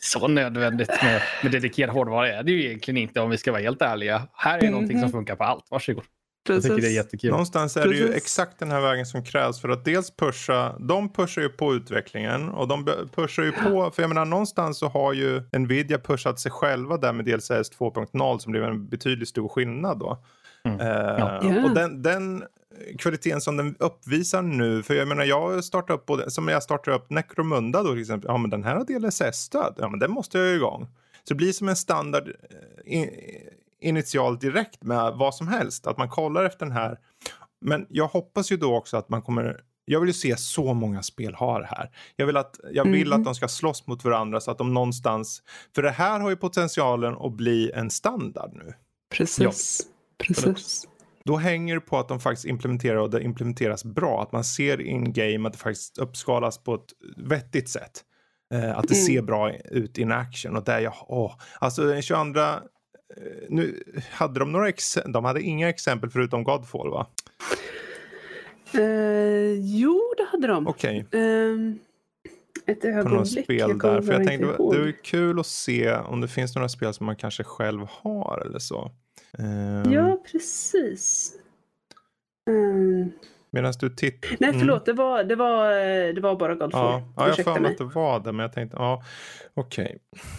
så nödvändigt med, med dedikerad hårdvara är det ju egentligen inte om vi ska vara helt ärliga. Här är någonting som Mhm. funkar på allt, varsågod. Jag tycker det är jättekul. Någonstans är det ju Precis. exakt den här vägen som krävs för att dels pusha, de pushar ju på utvecklingen och de pushar ju på, för jag menar någonstans så har ju Nvidia pushat sig själva där med DLSS 2.0 som blev en betydligt stor skillnad då. Mm. Eh, Ja. Ja. Och den, den kvaliteten som den uppvisar nu, för jag menar jag startar upp både, som jag startar upp Necromunda då till exempel, ja men den här har DLSS-stöd, ja men den måste jag ha igång. Så det blir som en standard eh, in, initialt direkt med vad som helst, att man kollar efter den här. Men jag hoppas ju då också att man kommer jag vill ju se så många spel ha det här. Jag vill, att, jag vill Mhm. att de ska slåss mot varandra så att de någonstans... För det här har ju potentialen att bli en standard nu. Precis. Precis. Då hänger det på att de faktiskt implementerar och det implementeras bra. Att man ser in-game att det faktiskt uppskalas på ett vettigt sätt. Eh, att det Mm. ser bra ut in action. Och där jag, åh, alltså den 22, eh, nu hade de några exempel, de hade inga exempel förutom Godfall va? Eh, jo, det hade de. Okej, Ehm, ett på något ögonblick. spel kommer där. För jag tänkte inte det ihåg. är kul att se om det finns några spel som man kanske själv har eller så. Um, Ja, precis. Medan du tittar. nej, förlåt. Det, var, det, var, det var bara Godfall. Ja, ja jag har att det var det, men jag tänkte, ja, okej.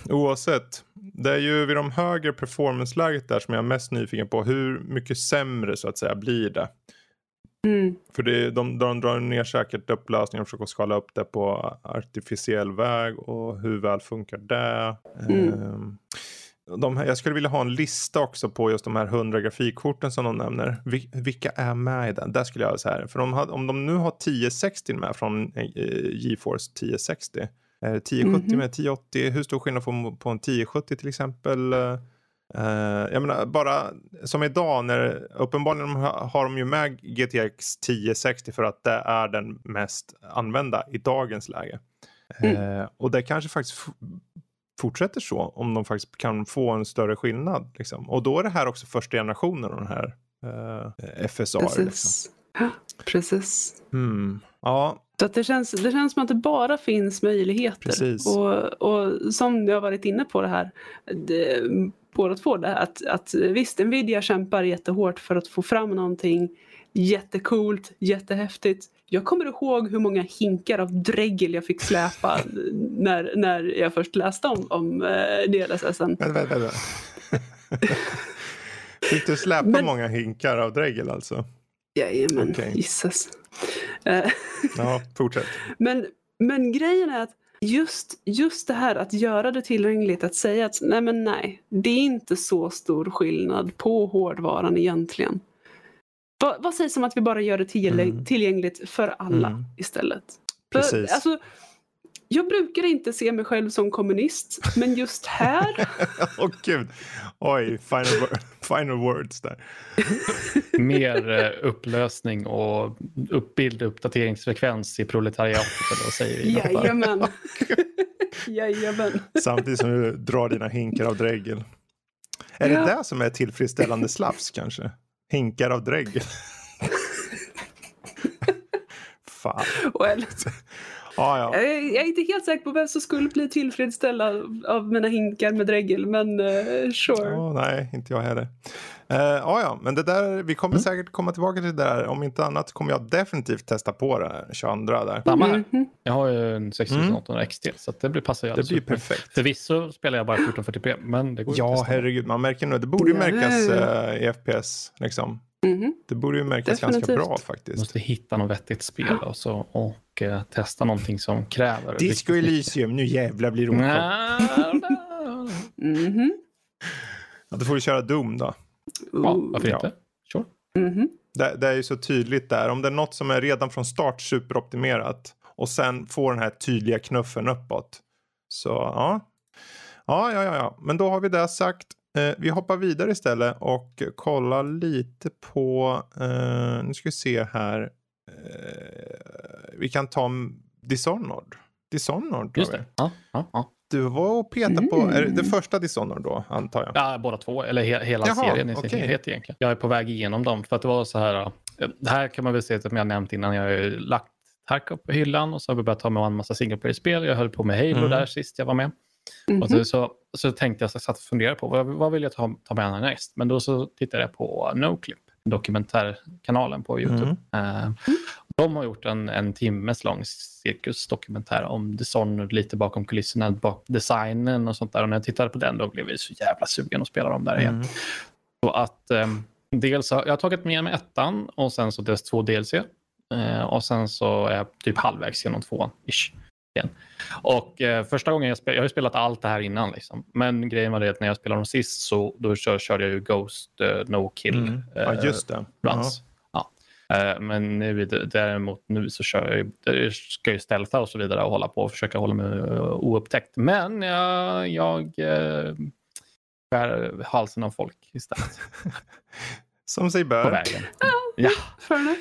Oavsett, det är ju vid de högre performance-läget där som jag är mest nyfiken på. Hur mycket sämre så att säga blir det? Mm. För det, de, de drar ner säkert upplösningen och försöker skala upp det på artificiell väg och hur väl funkar det? Mm. Ehm, de här, jag skulle vilja ha en lista också på just de här 100 grafikkorten som de nämner. Vil, vilka är med i den? Där skulle jag säga. För de om de nu har 1060 med från eh, GeForce 1060. Eh, 1070 Mhm. med 1080. Hur stor skillnad på, på en 1070 till exempel? Eh, jag menar bara som idag när uppenbarligen har, de ju med GTX 1060 för att det är den mest använda i dagens läge. Eh, och det kanske faktiskt f- fortsätter så om de faktiskt kan få en större skillnad. Liksom. Och då är det här också första generationen av den här eh, FSR. Liksom. Precis. Ja, precis. Hmm. Ja, Så att det, känns, det känns som att det bara finns möjligheter. Precis. Och, och som jag har varit inne på det här, det, båda två, det att, att visst, Nvidia kämpar jättehårt för att få fram någonting jättecoolt, jättehäftigt. Jag kommer ihåg hur många hinkar av dregel jag fick släpa när, när jag först läste om, om eh, DLSSen. vänta, vänta. vänta. *laughs* Fick du släpa Men- många hinkar av dregel alltså? Jajamän, Okej. gissas. Eh, *laughs* Ja, fortsätt. Men, men grejen är att just, just det här att göra det tillgängligt, att säga att nej men nej, det är inte så stor skillnad på hårdvaran egentligen. Va, vad sägs om att vi bara gör det tillgäng- Mm. tillgängligt för alla Mm. istället? För, Precis. alltså, jag brukar inte se mig själv som kommunist, men just här, *laughs* Åh gud. Oj, final, final words där. *laughs* Mer eh, upplösning och uppbild uppdateringsfrekvens i proletariatet. Eller vad säger vi? jajamän. *laughs* jajamän. Samtidigt som du drar dina hinkar av dregel. Är Ja. det det som är tillfredsställande slafs kanske? Hinkar av dregel. Fan. Och eller, Ja, ja. Jag är, jag är inte helt säker på vem som skulle bli tillfredsställd av, mina hinkar med dregel, men uh, sure. Ja, nej, inte jag heller. Uh, ja, ja, men det där, vi kommer Mm. säkert komma tillbaka till det där. Om inte annat kommer jag definitivt testa på det 22 där. Samma här. Mhm. Jag har ju en 6800 XT så att det blir, passar ju Mm. Det blir perfekt. Förvisso spelar jag bara 1440p, men det går Ja, herregud, man märker nog. Det borde ju märkas eh, i FPS. Liksom. Mhm. Det borde ju märkas ganska Definitivt. bra Jag faktiskt. måste hitta något vettigt spel och, så, och eh, testa någonting som kräver... Disco Elysium, nu jävlar blir det ont. Mhm. Ja, då får du köra Doom då. Ja, varför Ja. inte? Sure. Mhm. Det, det är ju så tydligt där. Om det är något som är redan från start superoptimerat och sen får den här tydliga knuffen uppåt. Så ja. Ja, ja, ja, ja. Men då har vi det sagt. Eh, vi hoppar vidare istället och kollar lite på, eh, nu ska vi se här. Eh, vi kan ta om Dishonored. Dishonored Just det. Ja, ja, ja. Du var och petade på, är det, det första Dishonored då antar jag? Ja, båda två, eller he hela Jaha, serien i sin okej. helhet egentligen. Jag är på väg igenom dem för att det var så här. eh, Det här kan man väl säga som jag nämnt innan. Jag har ju lagt Tarkov på hyllan och så har vi börjat ta med en massa single player-spel. Jag höll på med Halo Mm. där sist jag var med. Mhm. Och så, så, så tänkte jag, så jag satt och funderade på vad, vad vill jag ta, ta med härnäst? Men då så tittade jag på Noclip, dokumentärkanalen på YouTube. Mm. Eh, de har gjort en, en timmes lång cirkusdokumentär om Dishonored, lite bakom kulisserna, bak designen och sånt där. Och när jag tittade på den då blev jag så jävla sugen att spela dem där igen. Mm. Så att eh, dels har jag har tagit med mig ettan och sen så dels två DLC. Eh, och sen så är jag typ halvvägs genom tvåan. Ish, igen. Och eh, första gången jag spelade, jag har ju spelat allt det här innan liksom. Men grejen var det att när jag spelade dem sist så då kör, körde jag ju Ghost eh, No Kill. Mm. Ja, eh, just det. runs. Ja. Eh, Men nu, däremot nu så kör jag jag ska ju stealtha och så vidare och hålla på och försöka hålla mig eh, oupptäckt. Men jag, jag eh, skär halsen av folk istället *laughs* Som sig på bör. vägen. Ja. Fair enough.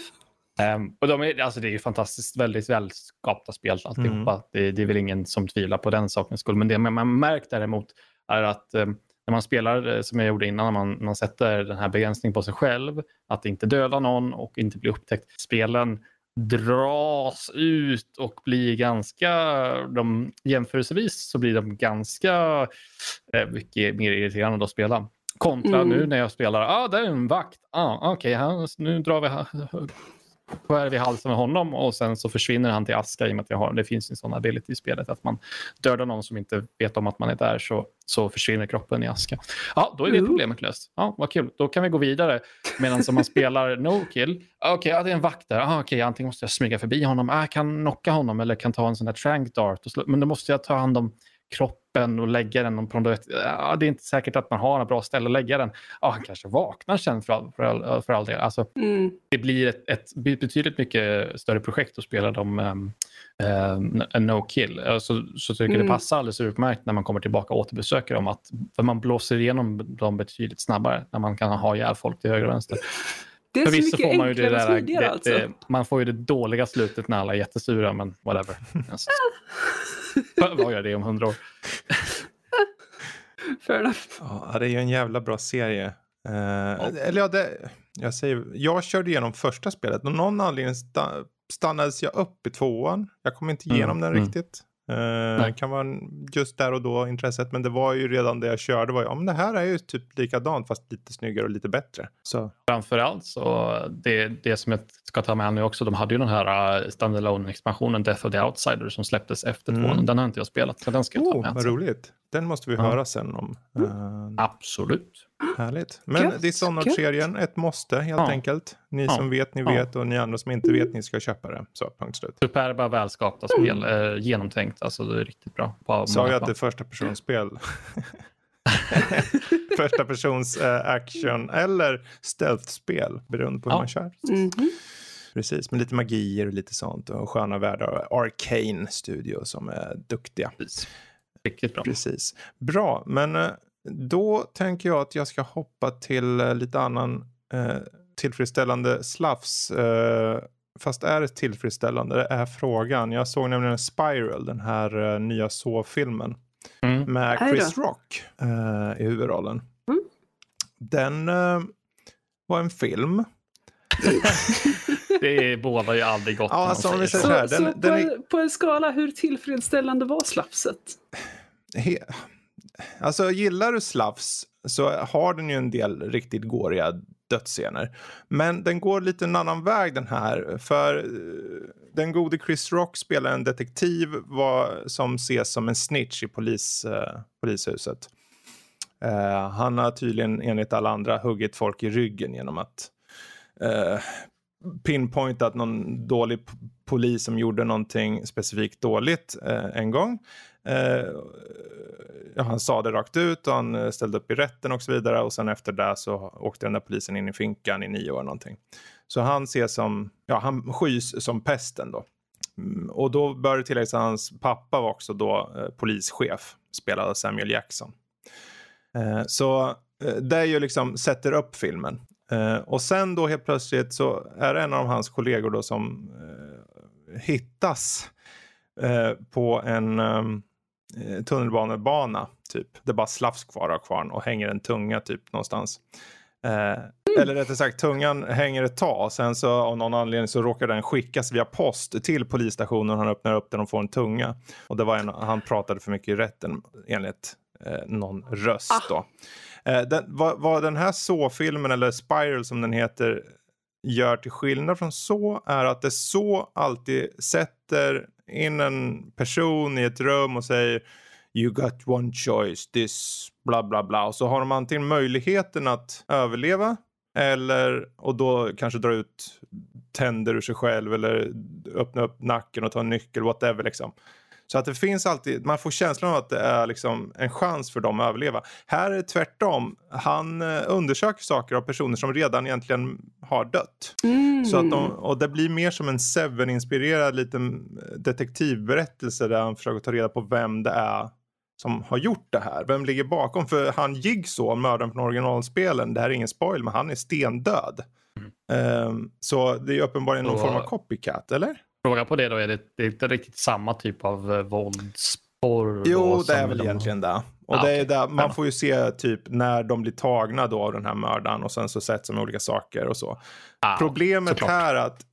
Ehm, och de är, alltså det är ju fantastiskt väldigt välskapta spel alltihopa. Mm. Det, det är väl ingen som tvivlar på den sakens skull. Men det man man märkt däremot är att eh, när man spelar eh, som jag gjorde innan, när man, man sätter den här begränsningen på sig själv, att inte döda någon och inte bli upptäckt. Spelen dras ut och blir ganska, de, jämförelsevis så blir de ganska eh, mycket mer irriterande att spela. Kontra Mm. nu när jag spelar, ah, där är en vakt, ah, okej, okay, nu drar vi skär vi halsen med honom och sen så försvinner han till aska i och med att jag har, det finns en sån ability i spelet att man dödar någon som inte vet om att man är där så, så försvinner kroppen i aska. Ja, då är det problemet löst. Ja, vad kul. Då kan vi gå vidare. Medan som man spelar *laughs* no kill, okej, ja, det är en vakt där. Ah, okej, antingen måste jag smyga förbi honom, ah, jag kan knocka honom eller kan ta en sån där trank dart. Men då måste jag ta hand om kroppen och lägga den på något... Ja, det är inte säkert att man har en bra ställe att lägga den. Ja, han kanske vaknar sen för all, för all, för all del. Alltså, Mm. det blir ett, ett betydligt mycket större projekt att spela dem um, um, no kill. Så, så tycker Mm. det passar alldeles utmärkt när man kommer tillbaka och återbesöker dem. Att, för man blåser igenom dem betydligt snabbare när man kan ha ihjäl folk till höger och vänster. Det är så Förvisso mycket får man ju det där, det, alltså. det, man får ju det dåliga slutet när alla är jättesura, men whatever. *laughs* Vad gör det om hundra år? *laughs* Fair enough. Ja, det är ju en jävla bra serie. Eh, Eller ja, det, jag, säger, jag körde igenom första spelet. Av någon anledning sta, stannades jag upp i tvåan. Jag kom inte igenom Mm, den mm. riktigt. Eh, det kan vara just där och då intresset. Men det var ju redan det jag körde. Var ju, ja, men det här är ju typ likadant fast lite snyggare och lite bättre. Så Framförallt så det, det som jag ska ta med nu också, de hade ju den här uh, standalone expansionen Death of the Outsider som släpptes efter Mm. tvåan. Den har inte jag spelat, så den ska jag ta oh, med. vad roligt. Den måste vi Ja. höra sen om. Eh, Absolut. Härligt. Men Dishonored-serien, ett måste helt Ja. enkelt. Ni Ja. som vet, ni Ja. vet och ni andra som inte vet, ni ska köpa det. Så, punkt slut. Superba, välskapta spel. Eh, genomtänkt, alltså det är riktigt bra. Sa jag att det är första personspel? *laughs* *laughs* första persons eh, action eller stealth-spel beroende på hur Ja. man kör. Mhm. Precis, med lite magier och lite sånt och sköna världar. Arcane Studio som är duktiga. Precis. Riktigt bra. Precis. Bra, men eh, då tänker jag att jag ska hoppa till eh, lite annan eh, tillfredsställande slafs. Eh, fast är det tillfredsställande? Det är frågan. Jag såg nämligen Spiral, den här eh, nya så-filmen Mm. med. Chris Rock eh, i huvudrollen. Mm. Den eh, var en film. Det båda ju aldrig gott. Ja, alltså, om vi säger säger så. så här, den- så den på, är- på en skala, hur tillfredsställande var slafset? He- alltså gillar du slafs så har den ju en del riktigt gåriga dödsscener. Men den går lite en annan väg den här. För eh, den gode Chris Rock spelar en detektiv var, som ses som en snitch i polis, uh, polishuset. Uh, han har tydligen enligt alla andra huggit folk i ryggen genom att eh, uh, pinpointat någon dålig polis som gjorde någonting specifikt dåligt en gång. Ja, han sa det rakt ut och han ställde upp i rätten och så vidare och sen efter det så åkte den där polisen in i finkan i nio år någonting. Så han ses som, ja han skys som pesten då. Mm, och då bör det tilläggas att hans pappa var också då eh, polischef, spelad av Samuel Jackson. Eh, så eh, det ju liksom sätter upp filmen. Eh, och sen då helt plötsligt så är det en av hans kollegor då som eh, hittas eh, på en ehm, eh, tunnelbanebana typ. Det är bara slafs kvar av kvarn och hänger en tunga typ någonstans. Eh, eller rättare sagt, tungan hänger ett tag. Sen så av någon anledning så råkar den skickas via post till polisstationen. Han öppnar upp den och får en tunga. Och det var en, han pratade för mycket i rätten enligt eh, någon röst ah. då. Eh, den, vad, vad, den här så-filmen, eller Spiral som den heter, gör till skillnad från så är att det så alltid sätter in en person i ett rum och säger You got one choice, this bla bla bla. Och så har de antingen möjligheten att överleva eller och då kanske dra ut tänder ur sig själv eller öppna upp nacken och ta en nyckel, whatever liksom. Så att det finns alltid, man får känslan av att det är liksom en chans för dem att överleva. Här är det tvärtom. Han eh, undersöker saker av personer som redan egentligen har dött. Mm. Så att de, och det blir mer som en Seven-inspirerad liten detektivberättelse där han försöker ta reda på vem det är som har gjort det här. Vem ligger bakom? För han Jigsaw, mördaren från originalspelen, det här är ingen spoil, men han är stendöd. Mm. Um, så det är uppenbarligen någon form av copycat, eller? Fråga på det då, är det, det är inte riktigt samma typ av uh, våldsporr? Jo, det är väl de... egentligen det. Och ah, det är där, man får ju se typ när de blir tagna då av den här mördaren och sen så sätts de olika saker och så. Ah, Problemet såklart. här är att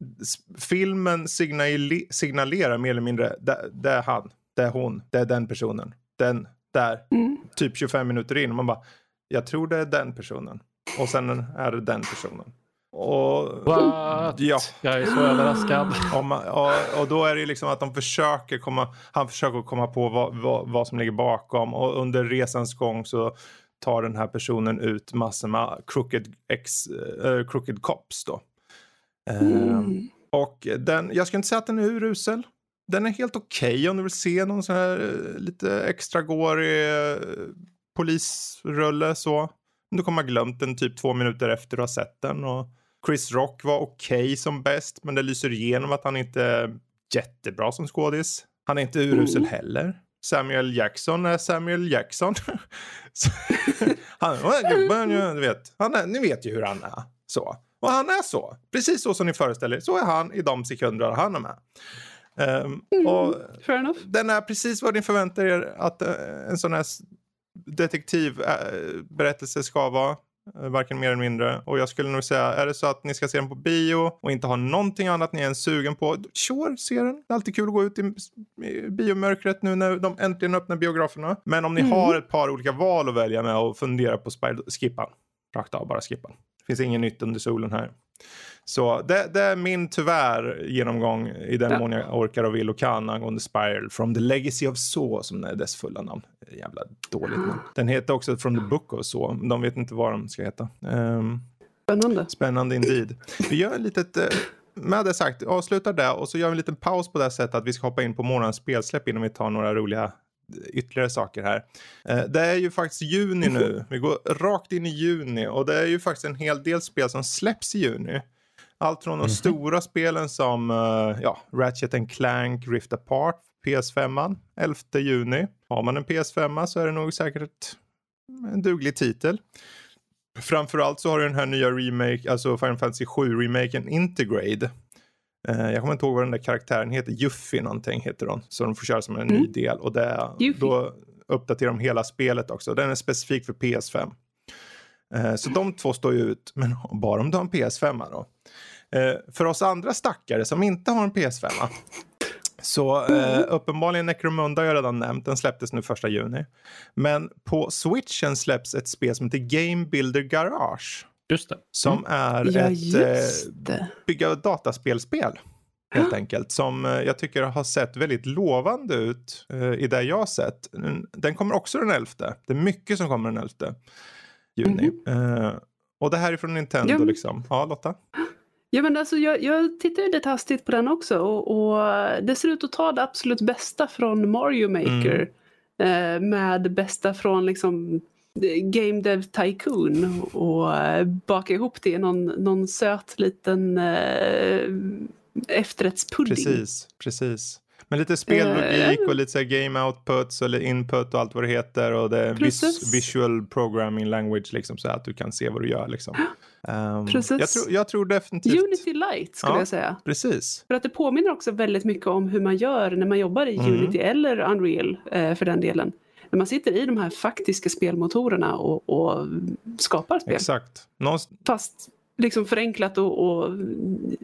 filmen signalerar mer eller mindre, det, det är han, det är hon, det är den personen den där, mm. typ 25 minuter in. Och man bara, jag tror det är den personen. Och sen är det den personen. Och, What? Ja. Jag är så överraskad. Och, man, och, och, då är det liksom att de försöker komma, han försöker komma på vad, vad, vad, som ligger bakom. Och under resans gång så tar den här personen ut massor med crooked, ex, äh, crooked cops då. Mm. Um, och den, jag ska inte säga att den är urusel den är helt okej okay om du vill se någon sån här eh, lite extra gårig eh, polisrulle så. Men du kommer ha glömt den typ två minuter efter du har sett den. Och Chris Rock var okej okay som bäst men det lyser igenom att han inte är jättebra som skådis. Han är inte urusel mm. heller. Samuel Jackson är Samuel Jackson. *laughs* *laughs* han, du vet, han är, ni vet ju hur han är. Så. Och han är så. Precis så som ni föreställer er. Så är han i de sekunder han är med. Um, mm, och Den är precis vad ni förväntar er att uh, en sån här detektivberättelse uh, ska vara. Uh, varken mer eller mindre. Och jag skulle nog säga, är det så att ni ska se den på bio och inte har någonting annat ni är sugen på, sure, se den. Det är alltid kul att gå ut i, biomörkret nu när de äntligen öppnar biograferna. Men om ni mm. har ett par olika val att välja med och fundera på skippa. Rakt av, bara skippa. Det finns inget nytt under solen här. Så det, det, är min tyvärr genomgång i den ja. mån jag orkar och vill och kan angående Spiral from the Legacy of Saw som är dess fulla namn. Jävla dåligt namn. Den heter också From the Book of Saw. De vet inte vad de ska heta. Um, spännande. Spännande indeed. Vi gör ett litet... Uh, med det sagt, avslutar det och så gör vi en liten paus på det sättet att vi ska hoppa in på morgonens spelsläpp innan vi tar några roliga ytterligare saker här. Eh, det är ju faktiskt juni nu. Vi går rakt in i juni och det är ju faktiskt en hel del spel som släpps i juni. Allt från de mm. stora spelen som uh, ja, Ratchet Clank Rift Apart, PS5, 11 juni. Har man en PS5 så är det nog säkert en duglig titel. Framförallt så har du den här nya remake, alltså Final Fantasy 7-remaken Integrade. Uh, jag kommer inte ihåg vad den där karaktären heter, Juffy någonting heter hon. Så de får köra som en mm. ny del och det, då uppdaterar de hela spelet också. Den är specifik för PS5. Uh, så de två står ju ut, men bara om du har en PS5 då. Eh, för oss andra stackare som inte har en PS5 Så eh, uppenbarligen Necromunda har jag redan nämnt, den släpptes nu första juni. Men på switchen släpps ett spel som heter Game Builder Garage. Just det. Som är Ja, ett eh, bygga dataspelspel. Helt enkelt. Som eh, jag tycker har sett väldigt lovande ut eh, i det jag har sett. Den- Den kommer också den 11. Det är mycket som kommer den 11 juni. Eh, och det här är från Nintendo Ja, liksom. Ja, Lotta? Ja, men alltså, jag, jag tittar ju lite hastigt på den också och, och det ser ut att ta det absolut bästa från Mario Maker eh, med bästa från liksom eh, Game Dev Tycoon och eh, baka ihop det i någon, någon söt liten eh, efterrättspudding. Precis, precis. Men lite spellogik och lite så game outputs eller input och allt vad det heter. Och det vis visual programming language liksom så att du kan se vad du gör liksom. Ehm, Precis. Jag, tror, jag tror definitivt. Unity Light skulle Ja. jag säga. Precis. För att det påminner också väldigt mycket om hur man gör när man jobbar i Mm. Unity eller Unreal eh, för den delen. När man sitter i de här faktiska spelmotorerna och, och skapar spel. Exakt. Någonst- Fast liksom förenklat och, och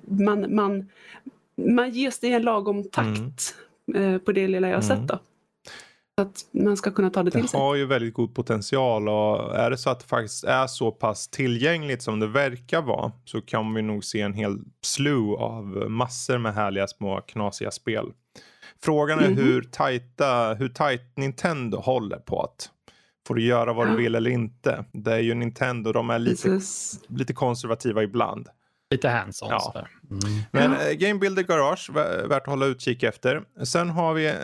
man, man, man ges det i en lagom takt eh, på det lilla jag har Mm. sett. Då. Att man ska kunna ta det till Det sig. har ju väldigt god potential och är det så att det faktiskt är så pass tillgängligt som det verkar vara så kan vi nog se en hel slew av massor med härliga små knasiga spel. Frågan är Mhm. hur, tajta, hur tajt Nintendo håller på att får du göra vad du vill eller inte. Det är ju Nintendo, de är lite, Precis. lite konservativa ibland. Lite hands-on. Ja. Mm. Men eh, Game Builder Garage, vä- värt att hålla utkik efter. Sen har vi, eh,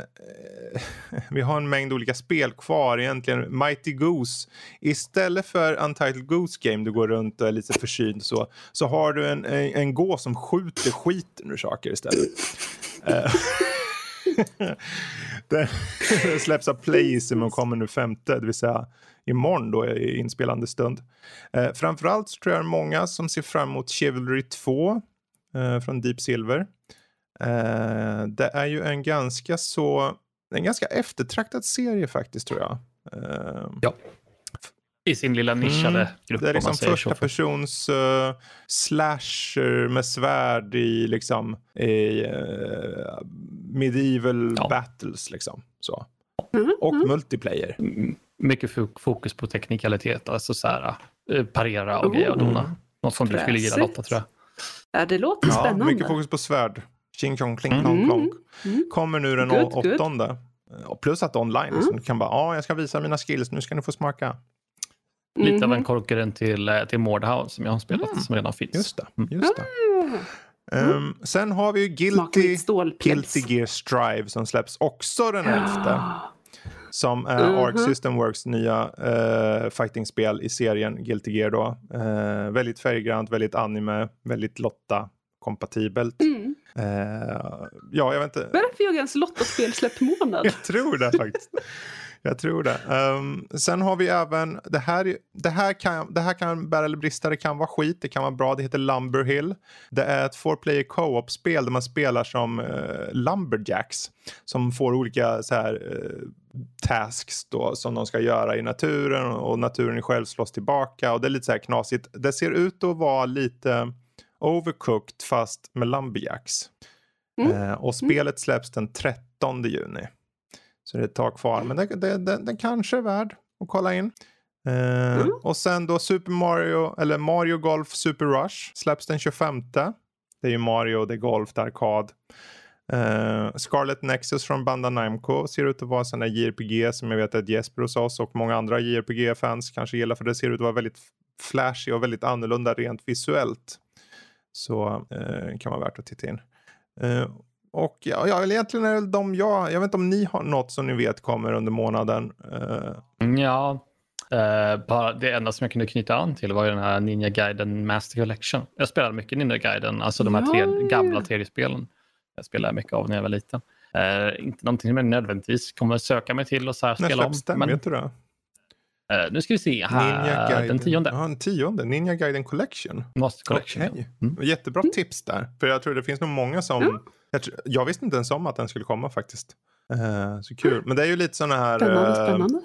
*laughs* vi har en mängd olika spel kvar egentligen. Mighty Goose. Istället för Untitled Goose Game, du går runt och är lite försynt så, så har du en, en, en gå som skjuter skiten ur saker istället. *laughs* *laughs* *laughs* Det, släpps av Playism och kommer nu femte, det vill säga imorgon då i inspelande stund. Eh, framförallt så tror jag det är många som ser fram emot Chivalry 2 eh, från Deep Silver. Eh, det är ju en ganska så, en ganska eftertraktad serie faktiskt tror jag. Eh, I sin lilla nischade Mm. grupp. det är om liksom första persons uh, slasher med svärd i liksom i uh, medieval Ja. battles liksom. Så. Mhm, Och mhm. multiplayer. Mm, Mycket fo- fokus på teknikalitet, alltså så här, eh, parera och grejer och dona. Mm. Något som du skulle gilla. Lotta tror jag. Ja, det låter Ja, spännande. mycket fokus på svärd. Ching chong kling Mm. klong klong. Mm. Kommer nu den Good, good. åttonde. Och plus att online, Mm. så du kan bara, ja, jag ska visa mina skills, nu ska ni få smaka. Lite av Mhm. en konkurrent till, eh, till Mordhouse som jag har spelat, Mm. som redan finns. Just det. Mm. Just det. Ehm, sen har vi ju Guilty. Guilty Gear Strive som släpps också den 11. Ja. Som är Mhm. Arc System Works nya uh, fightingspel i serien Guilty Gear då. Eh, väldigt färggrant, väldigt anime, väldigt Lotta-kompatibelt. Mm. Eh, ja, jag vet inte. Vad är det för Jörgens Lottaspel-släppmånad? Jag tror det faktiskt. Jag tror det. Ehm, sen har vi även, det här, det, här kan, det här kan bära eller brista, det kan vara skit, det kan vara bra, det heter Lumberhill. Det är ett four player co-op-spel där man spelar som uh, lumberjacks. Som får olika så här, eh, tasks då, som de ska göra i naturen och naturen själv slåss tillbaka. Och det är lite så här knasigt. Det ser ut att vara lite overcooked fast med lumberjacks. Mm. Eh, och spelet släpps den 13 juni. Så det är ett tag kvar. Men den kanske är värd att kolla in. Eh, Mm. Och sen då Super Mario, eller Mario Golf Super Rush släpps den 25. Det är ju Mario, det är Golf, det är arkad. Eh, Scarlet Nexus från Banda Namco ser ut att vara sån där JRPG som jag vet att Jesper hos oss och många andra JRPG-fans kanske gillar för det ser ut att vara väldigt flashy och väldigt annorlunda rent visuellt. Så eh, kan vara värt att titta in. Eh, och ja, ja, egentligen är det de jag, jag vet inte om ni har något som ni vet kommer under månaden. Mm, Ja, bara det enda som jag kunde knyta an till var ju den här Ninja Gaiden Master Collection. Jag spelade mycket Ninja Gaiden, alltså de här tre Ja, ja. gamla tv-spelen. Jag spelade mycket av när jag var liten. Eh, inte någonting som jag nödvändigtvis kommer söka mig till och så här när spela om. släpps den? Men, Vet du det? nu ska vi se här, den tionde. Ja, den tionde. Ninja Gaiden Collection. Master Collection. Ja. Mm. Jättebra tips där. För jag tror det finns nog många som... Ja. Jag, jag visste inte ens om att den skulle komma faktiskt. Eh, så kul. Men det är ju lite sådana här Spännande, eh, spännande.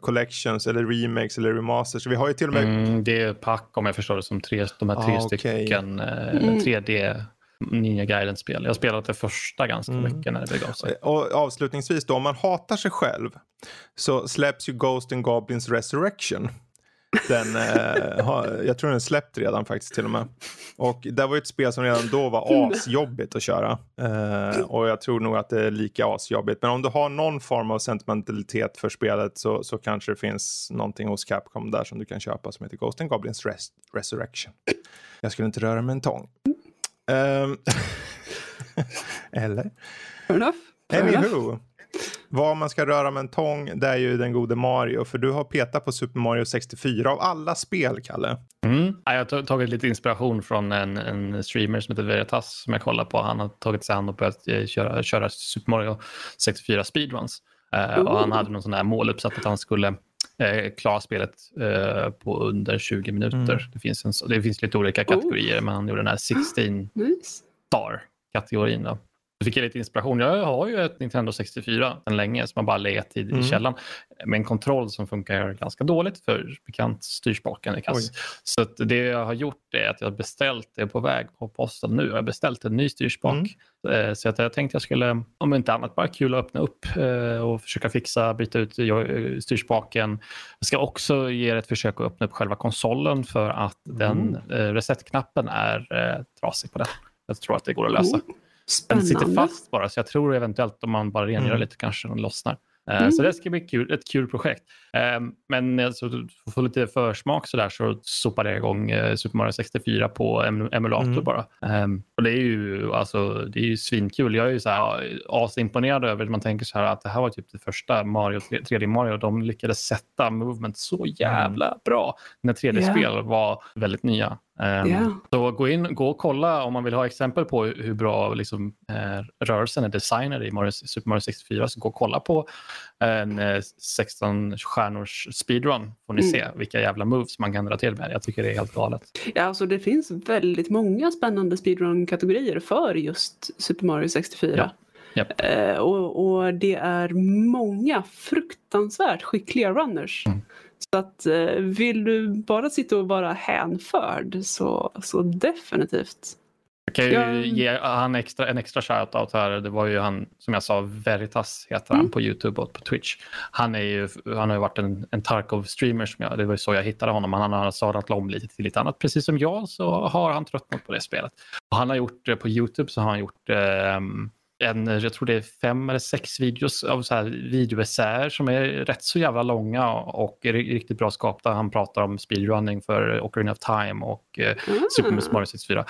collections eller remakes eller remasters. Vi har ju till och med Mm, det är pack om jag förstår det som tre, de här tre Ah, stycken eh, Mm. 3D Ninja Gaiden-spel. Jag har spelat det första ganska Mm. mycket när det begav sig. Och avslutningsvis då, om man hatar sig själv så släpps ju Ghost and Goblins Resurrection. Den, eh, har, jag tror den släppt redan faktiskt till och med. Och det var ju ett spel som redan då var asjobbigt att köra. Eh, och jag tror nog att det är lika asjobbigt. Men om du har någon form av sentimentalitet för spelet så, så kanske det finns någonting hos Capcom där som du kan köpa som heter Ghost and Goblins Res Resurrection. Jag skulle inte röra med en tång. Ehm, *laughs* Eller? Fair enough. Fair enough. Vad man ska röra med en tång, det är ju den gode Mario. För du har petat på Super Mario 64 av alla spel, Kalle. Mm. Ja, Jag har ta- tagit lite inspiration från en, en streamer som heter Veritas som jag kollar på. Han har tagit sig an och börjat eh, köra, köra Super Mario 64 speedruns. Eh, och han hade någon sån här mål uppsatt att han skulle eh, klara spelet eh, på under 20 minuter. Mm. Det, finns en, så- det finns lite olika kategorier, men han gjorde den här 16 *gasps* Nice. star-kategorin. Då. Fick jag lite inspiration. Jag har ju ett Nintendo 64 sedan länge som har bara legat i, Mm. i källaren med en kontroll som funkar ganska dåligt för bekant styrspaken är kass. Oj. Så det jag har gjort är att jag har beställt, det på väg på posten nu, jag har beställt en ny styrspak. Mm. Eh, Så att jag tänkte jag skulle, om inte annat, bara kul att öppna upp eh, och försöka fixa, byta ut eh, styrspaken. Jag ska också ge ett försök att öppna upp själva konsolen för att den Mm. eh, reset-knappen är trasig på den. Jag tror att det går att lösa. Oh, Den Spännande. sitter fast bara, så jag tror eventuellt om man bara rengör Mm. lite kanske den lossnar. Eh, Mm. Så det ska bli kul, ett kul projekt. Eh, Men alltså, för att få lite försmak så där så sopade jag igång eh, Super Mario 64 på em- emulator Mm. bara. Eh, Och det är ju, alltså, det är ju svinkul. Jag är ju så här asimponerad över man tänker så här att det här var typ det första Mario, 3D Mario. De lyckades sätta movement så jävla bra när 3D-spel var väldigt nya. Eh, Ja. så gå in gå och kolla om man vill ha exempel på hur bra liksom, eh, rörelsen är designad i Mario, Super Mario 64. Så gå och kolla på en eh, 16 stjärnors speedrun. får ni Mm. se vilka jävla moves man kan dra till med. Jag tycker det är helt galet. Ja, alltså det finns väldigt många spännande speedrun-kategorier för just Super Mario 64. Ja. Japp. Eh, och, och det är många fruktansvärt skickliga runners. Mm. Så att eh, vill du bara sitta och vara hänförd så, så definitivt. Jag kan ju Ja. ge han extra, en extra shoutout här. Det var ju han, som jag sa, Veritas heter han Mm. på YouTube och på Twitch. Han, är ju, han har ju varit en, en Tarkov-streamer, som jag, det var ju så jag hittade honom. Han har sadlat om lite till lite annat. Precis som jag så har han tröttnat på det spelet. Och han har gjort, på YouTube så har han gjort ehm, en, jag tror det är fem eller sex videos av så här videoessäer som är rätt så jävla långa och är riktigt bra skapta. Han pratar om speedrunning för Ocarina of Time och eh, Super Mario 64.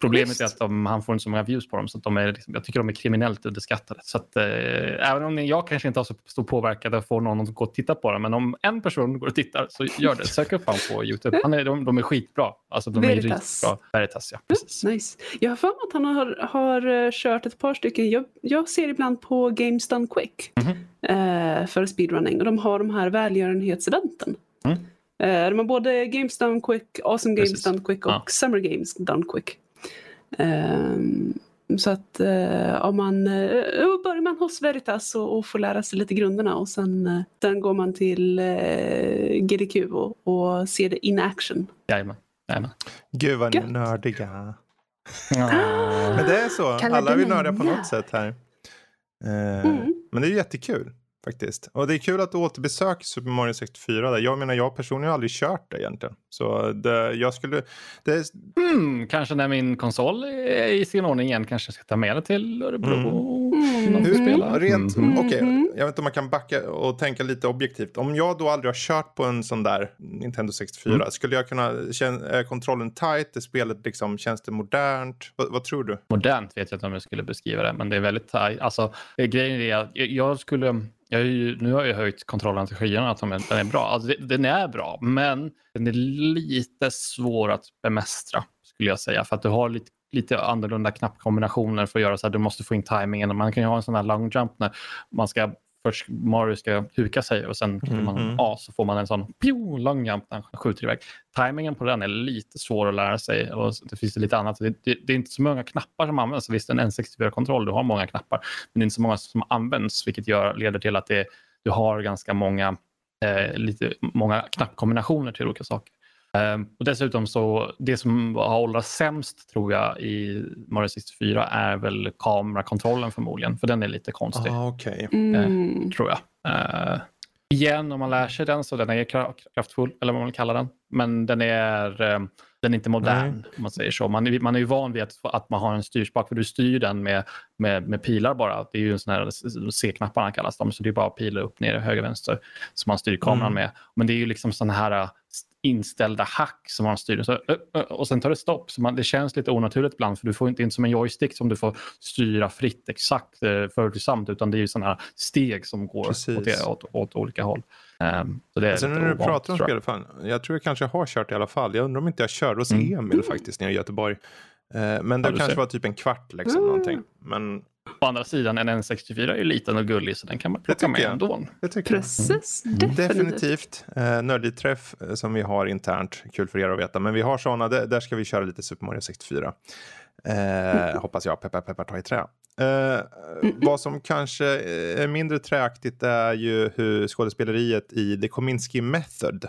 Problemet Just. är att de, han får inte så många views på dem, så att de är, liksom, jag tycker de är kriminellt underskattade. Så att, eh, även om jag kanske inte har så stor påverkan att få någon att gå och titta på dem, men om en person går och tittar så gör det. Sök upp honom på YouTube. Han är, de, de är skitbra. Alltså, de Veritas. är riktigt bra. Veritas, ja. Precis. Nice. Jag har för mig att han har, har eh, kört ett par stycken. Jag, jag ser ibland på Games Done Quick Mhm. eh, för speedrunning och de har de här välgörenhetseventen. Mm. Eh, de har både Games Done Quick, Awesome Games Precis. Done Quick och Ja. Summer Games Done Quick. Ehm, så att eh, om man eh, börjar man hos Veritas och, och får lära sig lite grunderna och sen, eh, sen går man till eh, GDQ och, och ser det in action. Jajamän. Jajamän. Gud vad ni är Gött. nördiga. Ja. *gasps* Men det är så. Alla är vi nördiga på något sätt här. Eh, Mm. Men det är jättekul faktiskt. Och det är kul att du återbesöker Super Mario 64. Där. Jag menar, jag personligen har aldrig kört det egentligen. Så det, jag skulle... Det Hmm, kanske när min konsol är i sin ordning igen kanske jag ska ta med det till Örebro. Mm. Får Mhm. spela. Rent, Mhm. okej, Mhm. jag vet inte om man kan backa och tänka lite objektivt. Om jag då aldrig har kört på en sån där Nintendo 64, Mm. skulle jag kunna, känna, kontrollen tight? Är spelet liksom, känns det modernt? Vad, vad tror du? Modernt vet jag inte om jag skulle beskriva det, men det är väldigt tajt. Alltså, eh, grejen är att jag- jag skulle... Jag är ju, nu har jag höjt kontrollen till skyarna att den är bra. Alltså, den är bra, men den är lite svår att bemästra skulle jag säga. För att du har lite, lite annorlunda knappkombinationer för att göra så här. Du måste få in timingen. Man kan ju ha en sån här long jump när man ska först Mario ska huka sig och sen klickar man Mhm. A så får man en sån pio, long jump när han skjuter iväg. Timingen på den är lite svår att lära sig och det finns lite annat. Det, det, det är inte så många knappar som används. Visst, en N64-kontroll, du har många knappar, men det är inte så många som används, vilket gör, leder till att det, du har ganska många, eh, lite, många knappkombinationer till olika saker. Um, och dessutom så, det som har åldrats sämst tror jag i Mario 64 är väl kamerakontrollen förmodligen, för den är lite konstig. Ah, okay. Mm. tror jag. Uh, igen, om man lär sig den så den är kraftfull, eller vad man vill kalla den. Men den är, um, den är inte modern, Nej. om man säger så. Man, är, man är ju van vid att, att man har en styrspak, för du styr den med, med, med pilar bara. Det är ju en sån här C-knapparna kallas de, så det är bara pilar upp, ner, höger, vänster som man styr kameran mm. med. Men det är ju liksom sådana här inställda hack som man styr. Så, och sen tar det stopp. Så man, det känns lite onaturligt ibland för du får inte in som en joystick som du får styra fritt exakt eh, följsamt utan det är ju sådana här steg som går åt, åt, åt, olika håll. Um, så det är Sen när du pratar om spel, fan, jag tror jag kanske har kört i alla fall. Jag undrar om inte jag körde hos mm. Emil faktiskt nere i Göteborg. Uh, men det ja, kanske ser. var typ en kvart liksom. Mm. Någonting. Men Å andra sidan, en N64 är ju liten och gullig så den kan man plocka med jag. ändå. Det tycker Precis, jag. Mm. Definitivt. Eh, nördig träff eh, som vi har internt. Kul för er att veta. Men vi har sådana, där, där ska vi köra lite Super Mario 64. Eh. Hoppas jag, peppar peppar ta i trä. Eh, mm. Vad som kanske är mindre träaktigt är ju hur skådespeleriet i The Kominsky Method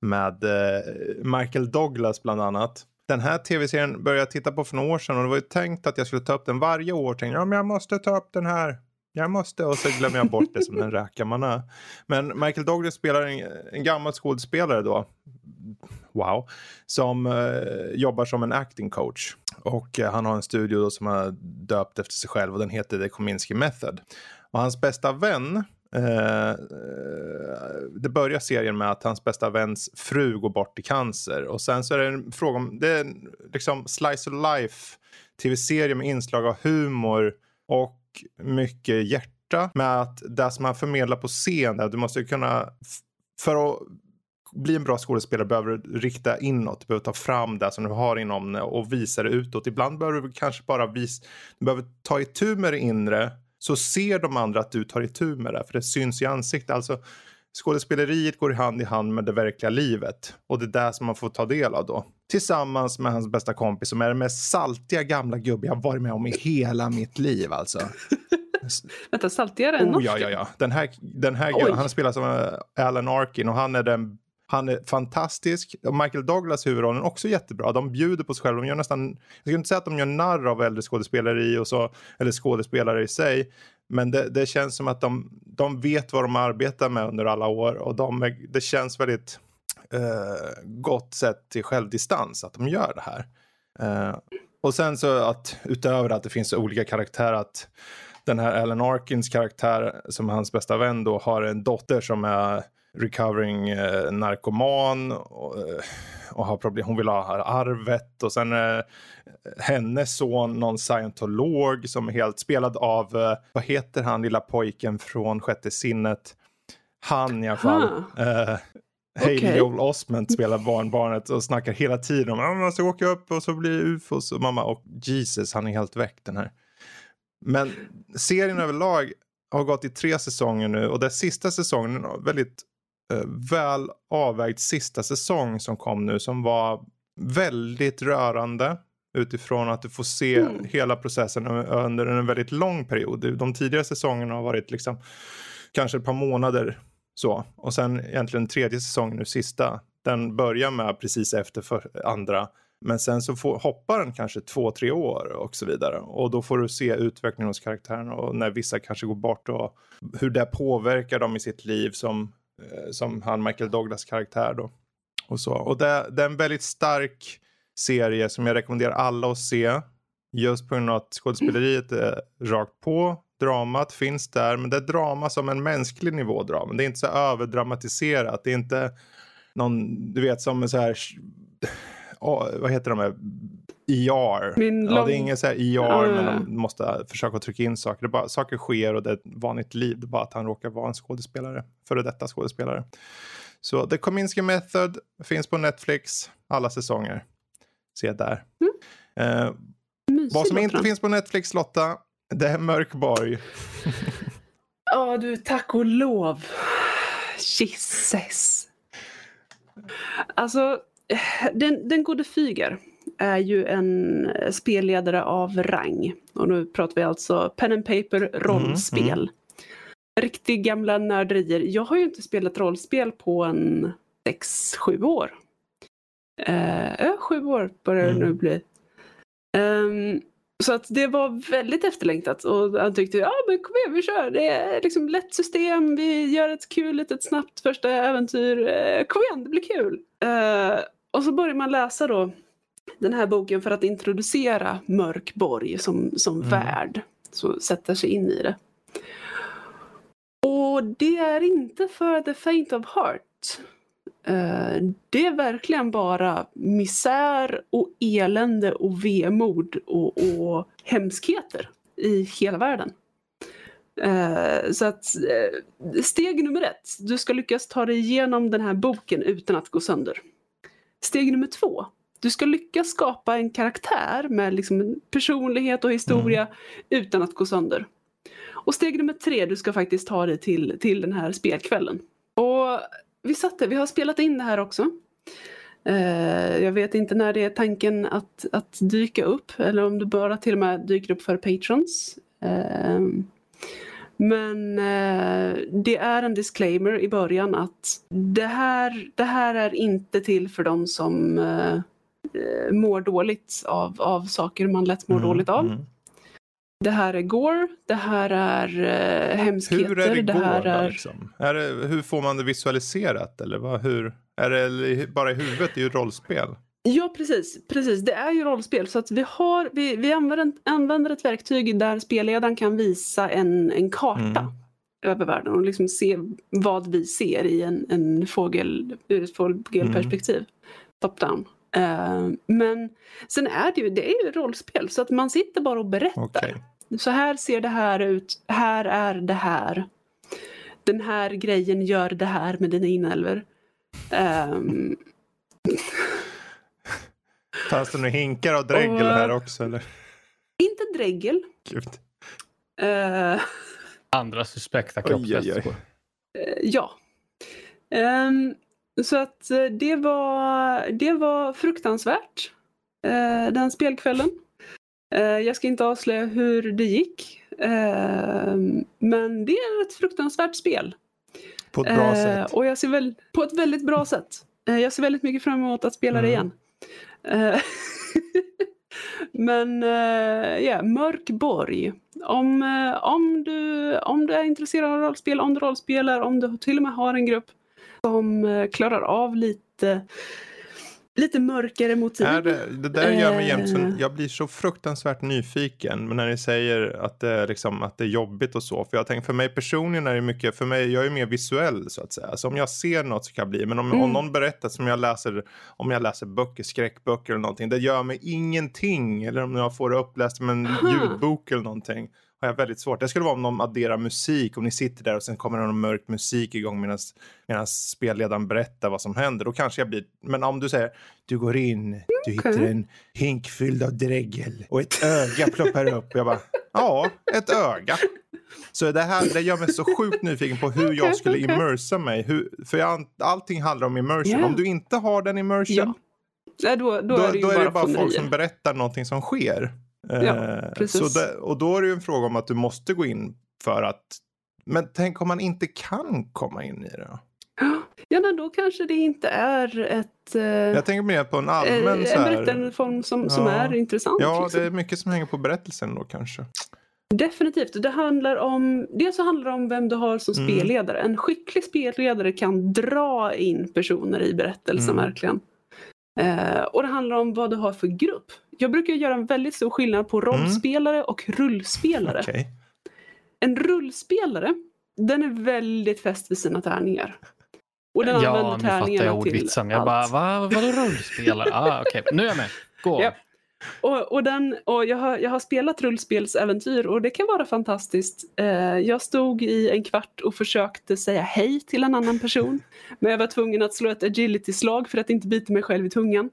med eh, Michael Douglas bland annat den här tv-serien började jag titta på för några år sedan och det var ju tänkt att jag skulle ta upp den varje år. Tänkte ja, men jag måste ta upp den här. Jag måste och så glömmer jag bort det som den räka man är. Men Michael Douglas spelar en, en gammal skådespelare då. Wow. Som eh, jobbar som en acting coach. Och eh, han har en studio då som har döpt efter sig själv och den heter The Kominsky Method. Och hans bästa vän Uh, det börjar serien med att hans bästa väns fru går bort i cancer och sen så är det en fråga om, det är liksom slice of life tv-serie med inslag av humor och mycket hjärta med att det som man förmedlar på scen, du måste kunna för att bli en bra skådespelare behöver du rikta inåt, du behöver ta fram det som du har inom och visa det utåt. Ibland behöver du kanske bara visa, du behöver ta itu med det inre så ser de andra att du tar itu med det, för det syns i ansiktet. Alltså, skådespeleriet går hand i hand med det verkliga livet och det är det som man får ta del av då. Tillsammans med hans bästa kompis som är den mest saltiga gamla gubbe jag varit med om i hela mitt liv alltså. *laughs* Vänta, saltigare än oh, Ja, ja, ja. Den här, den här han spelar som eh, Alan Arkin och han är den han är fantastisk. Michael Douglas huvudrollen är också jättebra. De bjuder på sig själva. De gör nästan, jag ska inte säga att de gör narr av äldre skådespelare i och så, eller skådespelare i sig. Men det, det känns som att de, de vet vad de arbetar med under alla år och de, det känns väldigt eh, gott sett till självdistans att de gör det här. Eh, och sen så att utöver att det finns olika karaktärer att den här Alan Arkins karaktär som är hans bästa vän då har en dotter som är recovering eh, narkoman och, eh, och, har problem. Hon vill ha arvet och sen eh, hennes son någon scientolog som är helt spelad av, eh, vad heter han lilla pojken från sjätte sinnet? Han i alla fall. Eh, Haley okay. Joel Osment spelar barnbarnet och snackar hela tiden om att man måste åka upp och så blir det ufos och mamma och Jesus han är helt väck den här. Men serien överlag har gått i tre säsonger nu och den sista säsongen väldigt Eh, väl avvägd sista säsong som kom nu som var väldigt rörande utifrån att du får se mm. hela processen under en väldigt lång period. De tidigare säsongerna har varit liksom kanske ett par månader så och sen egentligen tredje säsongen nu sista. Den börjar med precis efter för andra men sen så får, hoppar den kanske två, tre år och så vidare. Och då får du se utvecklingen hos karaktären. och när vissa kanske går bort och hur det påverkar dem i sitt liv som eh, som han Michael Douglas karaktär då. Och, så. och det, det är en väldigt stark serie som jag rekommenderar alla att se. Just på grund av att skådespeleriet är rakt på. Dramat finns där, men det är drama som en mänsklig nivå drama. Det är inte så överdramatiserat. Det är inte någon, du vet som så här, oh, *sighs* vad heter de här, ER. Min ja, det är ingen så här ER, uh. men de måste försöka trycka in saker. Det bara, saker sker och det är ett vanligt liv. Det är bara att han råkar vara en skådespelare, före detta skådespelare. Så The Kominsky Method finns på Netflix, alla säsonger. Se där. Mm. Eh, vad som inte finns på Netflix, Lotta, det är Mörkborg. Ja, oh, du, tack och lov. Jesus. Alltså, den, den gode Fyger är ju en spelledare av rang. Och nu pratar vi alltså pen and paper rollspel. Mm, mm. Riktigt gamla nörderier. Jag har ju inte spelat rollspel på en 6-7 år. Eh, sju år börjar det Mm. nu bli. Ehm, så att det var väldigt efterlängtat och han tyckte ja men kom igen vi kör. Det är liksom lätt system, vi gör ett kul litet snabbt första äventyr. Eh, kom igen det blir kul. Eh, och så börjar man läsa då den här boken för att introducera Mörkborg som, som Mm. värld. Så sätter sig in i det. Och det är inte för the faint of heart. Eh, det är verkligen bara misär och elände och vemod och, och hemskheter i hela världen. Eh, så att eh, steg nummer ett, du ska lyckas ta dig igenom den här boken utan att gå sönder. Steg nummer två, du ska lyckas skapa en karaktär med liksom personlighet och historia utan att gå sönder. Och steg nummer tre, du ska faktiskt ta dig till, till den här spelkvällen. Och vi satt där, vi har spelat in det här också. Eh, jag vet inte när det är tanken att, att dyka upp eller om det bara till och med dyker upp för patrons. Eh, men eh, det är en disclaimer i början att det här, det här är inte till för de som mår dåligt av, av saker man lätt mår Mm, dåligt av. mm. Det här är gore, det här är uh, hemskheter, Hur är det, det här då, är... liksom? är det, Hur får man det visualiserat? Eller vad, hur, är det bara i huvudet? Det är ju rollspel. Ja, precis. precis. Det är ju rollspel. Så att vi, har, vi, vi använder, använder ett verktyg där spelledaren kan visa en, en karta Mm. över världen och liksom se vad vi ser i en, en fågel, ur ett fågelperspektiv. Top-down. Eh, men sen är det ju, det är ju rollspel så att man sitter bara och berättar. Okej. Så här ser det här ut, här är det här. Den här grejen gör det här med dina inälvor. Um, *laughs* Fanns det några hinkar och dregel Och- här också? Eller? inte dregel. Gud. Eh, Andra suspekta kroppsvätskor. Eh, ja. Ehm, så att eh, det var, det var fruktansvärt. eh, den spelkvällen. Eh, jag ska inte avslöja hur det gick. Ehm, men det är ett fruktansvärt spel. På ett bra Eh, sätt. Och jag ser väl, på ett väldigt bra sätt. Eh, jag ser väldigt mycket fram emot att spela det Mm. igen. Eh, *laughs* Men ja, yeah, Mörk borg. Om, eh, om, du, om du är intresserad av rollspel, om du rollspelar, om du till och med har en grupp som eh, klarar av lite, lite mörkare motiv. Är det, det där gör mig jämt så, Eh. jag blir så fruktansvärt nyfiken men när ni säger att det, är liksom, att det är jobbigt och så. För jag tänker för mig personligen är det mycket, för mig, jag är mer visuell så att säga. Så om jag ser något så kan jag bli, men om, om Mm. någon berättar som jag läser, om jag läser böcker, skräckböcker eller någonting, det gör mig ingenting. Eller om jag får det uppläst som en ljudbok eller någonting. Har jag väldigt svårt. Det skulle vara om de adderar musik, om ni sitter där och sen kommer det någon mörk musik igång medan spelledaren berättar vad som händer. Då kanske jag blir, men om du säger du går in, du hittar en hink fylld av dregel och ett öga ploppar upp. Jag bara, ja, ett öga. Så det här det gör mig så sjukt nyfiken på hur jag skulle immersa mig. Hur, för jag, allting handlar om immersion. Ja. Om du inte har den immersion, Ja. Då, då, då, är det då är bara, det bara folk som berättar någonting som sker. Ja, Eh, precis. Så det, och då är det ju en fråga om att du måste gå in för att... Men tänk om man inte kan komma in i det? Ja, men då kanske det inte är ett, eh, Jag tänker mer på en eh, allmän så en här... berättarform som, som Ja. är intressant. Ja, liksom. det är mycket som hänger på berättelsen då kanske. Definitivt. Det handlar om, dels så handlar det om vem du har som Mm. spelledare. En skicklig spelledare kan dra in personer i berättelsen Mm. verkligen. Eh, och det handlar om vad du har för grupp. Jag brukar göra en väldigt stor skillnad på rollspelare och rullspelare. Mm. Okej. En rullspelare, den är väldigt fäst vid sina tärningar. Och den Ja, använder nu fattar tärningarna jag till ordvitsen. Jag allt. bara, va, vadå rollspelare? Ah, Okej, nu är jag med. Gå. *laughs* Ja. Och, och, den, och jag, har, jag har spelat rullspelsäventyr och det kan vara fantastiskt. Eh, jag stod i en kvart och försökte säga hej till en annan person. men jag var tvungen att slå ett agility-slag för att inte bita mig själv i tungan.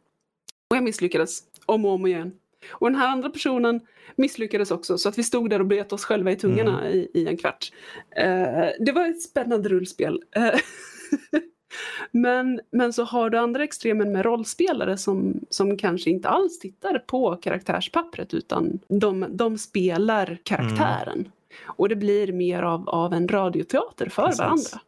Och jag misslyckades om och om igen. Och den här andra personen misslyckades också så att vi stod där och bet oss själva i tungorna i, i en kvart. Eh, det var ett spännande rullspel. Eh, *laughs* men, men så har du andra extremen med rollspelare som, som kanske inte alls tittar på karaktärspappret utan de, de spelar karaktären. Och det blir mer av, av en radioteater för Precis. varandra.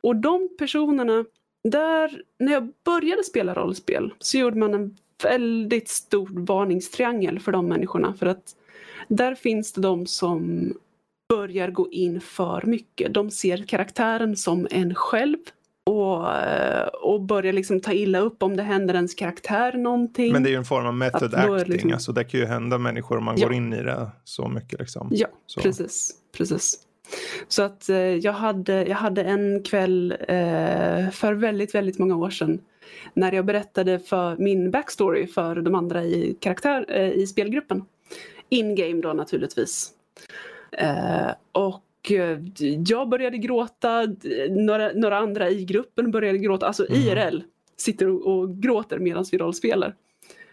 Och de personerna där, när jag började spela rollspel så gjorde man en väldigt stor varningstriangel för de människorna. För att där finns det de som börjar gå in för mycket. De ser karaktären som en själv och, eh, och börjar liksom ta illa upp om det händer ens karaktär någonting. Men det är ju en form av method acting, liksom... alltså det kan ju hända människor om man ja. går in i det så mycket. Liksom. Ja, så. precis. precis. Så att eh, jag, hade, jag hade en kväll eh, för väldigt, väldigt många år sedan när jag berättade för min backstory för de andra i, karaktär, eh, i spelgruppen. In-game då naturligtvis. Eh, och jag började gråta, några, några andra i gruppen började gråta, alltså mm. IRL sitter och, och gråter medan vi rollspelar.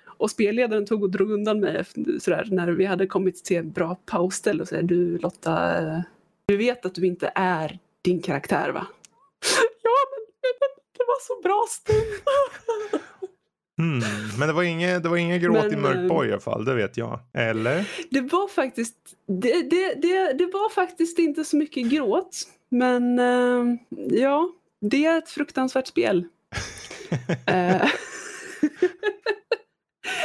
Och spelledaren tog och drog undan mig sådär, när vi hade kommit till en bra pausställe och sa du Lotta, eh, du vet att du inte är din karaktär va? *laughs* ja, men det var så bra stund. *laughs* Mm, men det var inget, det var inget gråt men, i Mörk Boy i alla fall, det vet jag. Eller? Det var faktiskt, det, det, det, det var faktiskt inte så mycket gråt. Men uh, ja, det är ett fruktansvärt spel. uh, *laughs*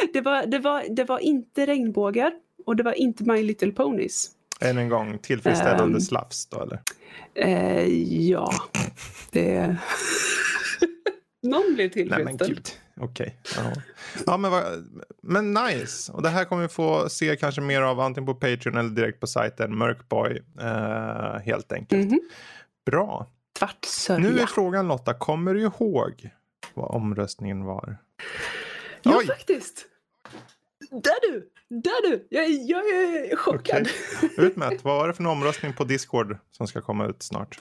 *laughs* det, var, det, var, det var inte regnbågar och det var inte My Little Ponies. Än en gång, tillfredsställande um, slafs då eller? Uh, ja, det... *laughs* Någon blir tillfredsställd. Okej. Okay. Ja, men, men nice. Och det här kommer vi få se kanske mer av antingen på Patreon eller direkt på sajten Mörkboy. Eh, helt enkelt. Mm -hmm. Bra. Tvartsörja. Nu är frågan Lotta, kommer du ihåg vad omröstningen var? Ja, Oj. faktiskt. Där du! Där du! Jag, jag är chockad. Okay. Utmätt, vad var det för en omröstning på Discord som ska komma ut snart?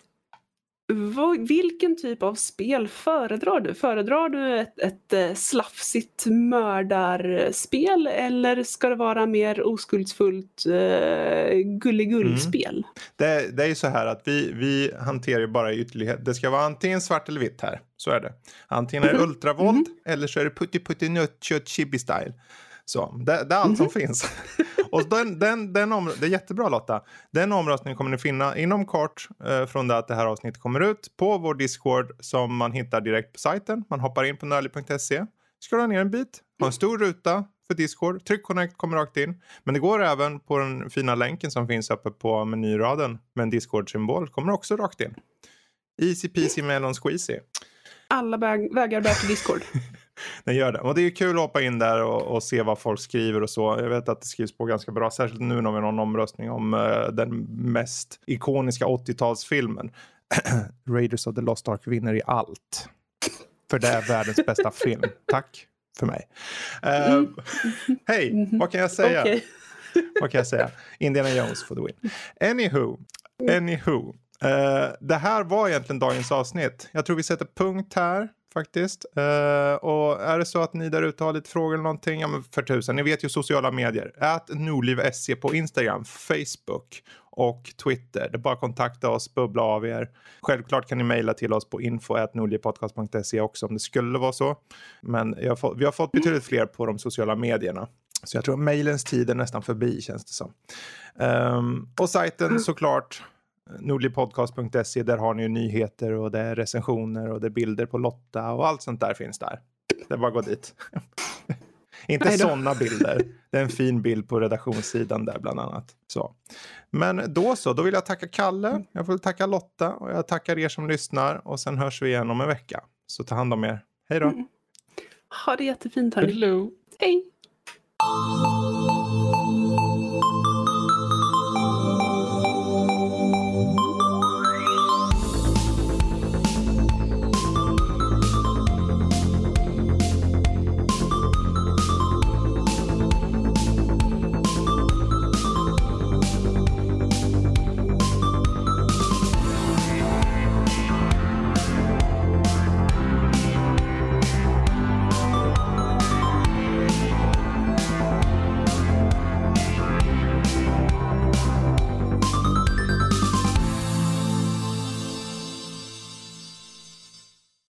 Vad, vilken typ av spel föredrar du? Föredrar du ett, ett eh, slafsigt mördarspel eller ska det vara mer oskuldsfullt uh, gulligullspel? Mm. Det, det är ju så här att vi, vi hanterar bara ytterlighet. Det ska vara antingen svart eller vitt här. Så är det. Antingen är det mm. ultravåld mm. eller så är det putti putti nött kött chibi style. Så, det, det är allt som mhm. finns. *laughs* och den, den, den om, det är jättebra Lotta. Den omröstningen kommer ni finna inom kort eh, från det att det här avsnittet kommer ut på vår Discord som man hittar direkt på sajten. Man hoppar in på nörli.se, scrollar ner en bit, har en stor ruta för Discord, tryck connect, kommer rakt in. Men det går även på den fina länken som finns uppe på menyraden med en Discord-symbol, kommer också rakt in. Easy peasy melon squeezy. Alla vägar bär till Discord. *laughs* den gör det. Och det är kul att hoppa in där och, och, se vad folk skriver och så. Jag vet att det skrivs på ganska bra, särskilt nu när vi har någon omröstning om uh, den mest ikoniska 80-talsfilmen. *clears throat* Raiders of the Lost Ark vinner i allt. För det är världens bästa *laughs* film. Tack för mig. Uh, mm. Hej, vad kan jag säga? Okay. *laughs* vad kan jag säga? Indiana Jones for the win. Anywho, anywho. Uh, det här var egentligen dagens avsnitt. Jag tror vi sätter punkt här faktiskt. Uh, och är det så att ni där ute har lite frågor eller någonting, ja men för tusan, ni vet ju sociala medier. Ät Nordliv.se på Instagram, Facebook och Twitter. Det är bara att kontakta oss, bubbla av er. Självklart kan ni mejla till oss på info.nordlivpodcast.se också om det skulle vara så. Men har vi har fått betydligt fler på de sociala medierna. Så jag tror mejlens tid är nästan förbi känns det som. Um, och sajten såklart nordlipodcast.se. Där har ni ju nyheter och det är recensioner och det är bilder på Lotta och allt sånt där finns där. Det är bara att gå dit. *laughs* Inte sådana bilder. Det är en fin bild på redaktionssidan där bland annat. Så. Men då så, då vill jag tacka Kalle, jag vill tacka Lotta och jag tackar er som lyssnar och sen hörs vi igen om en vecka. Så ta hand om er. Hej då. Mm. Ha det jättefint hörni. Hello. Hej.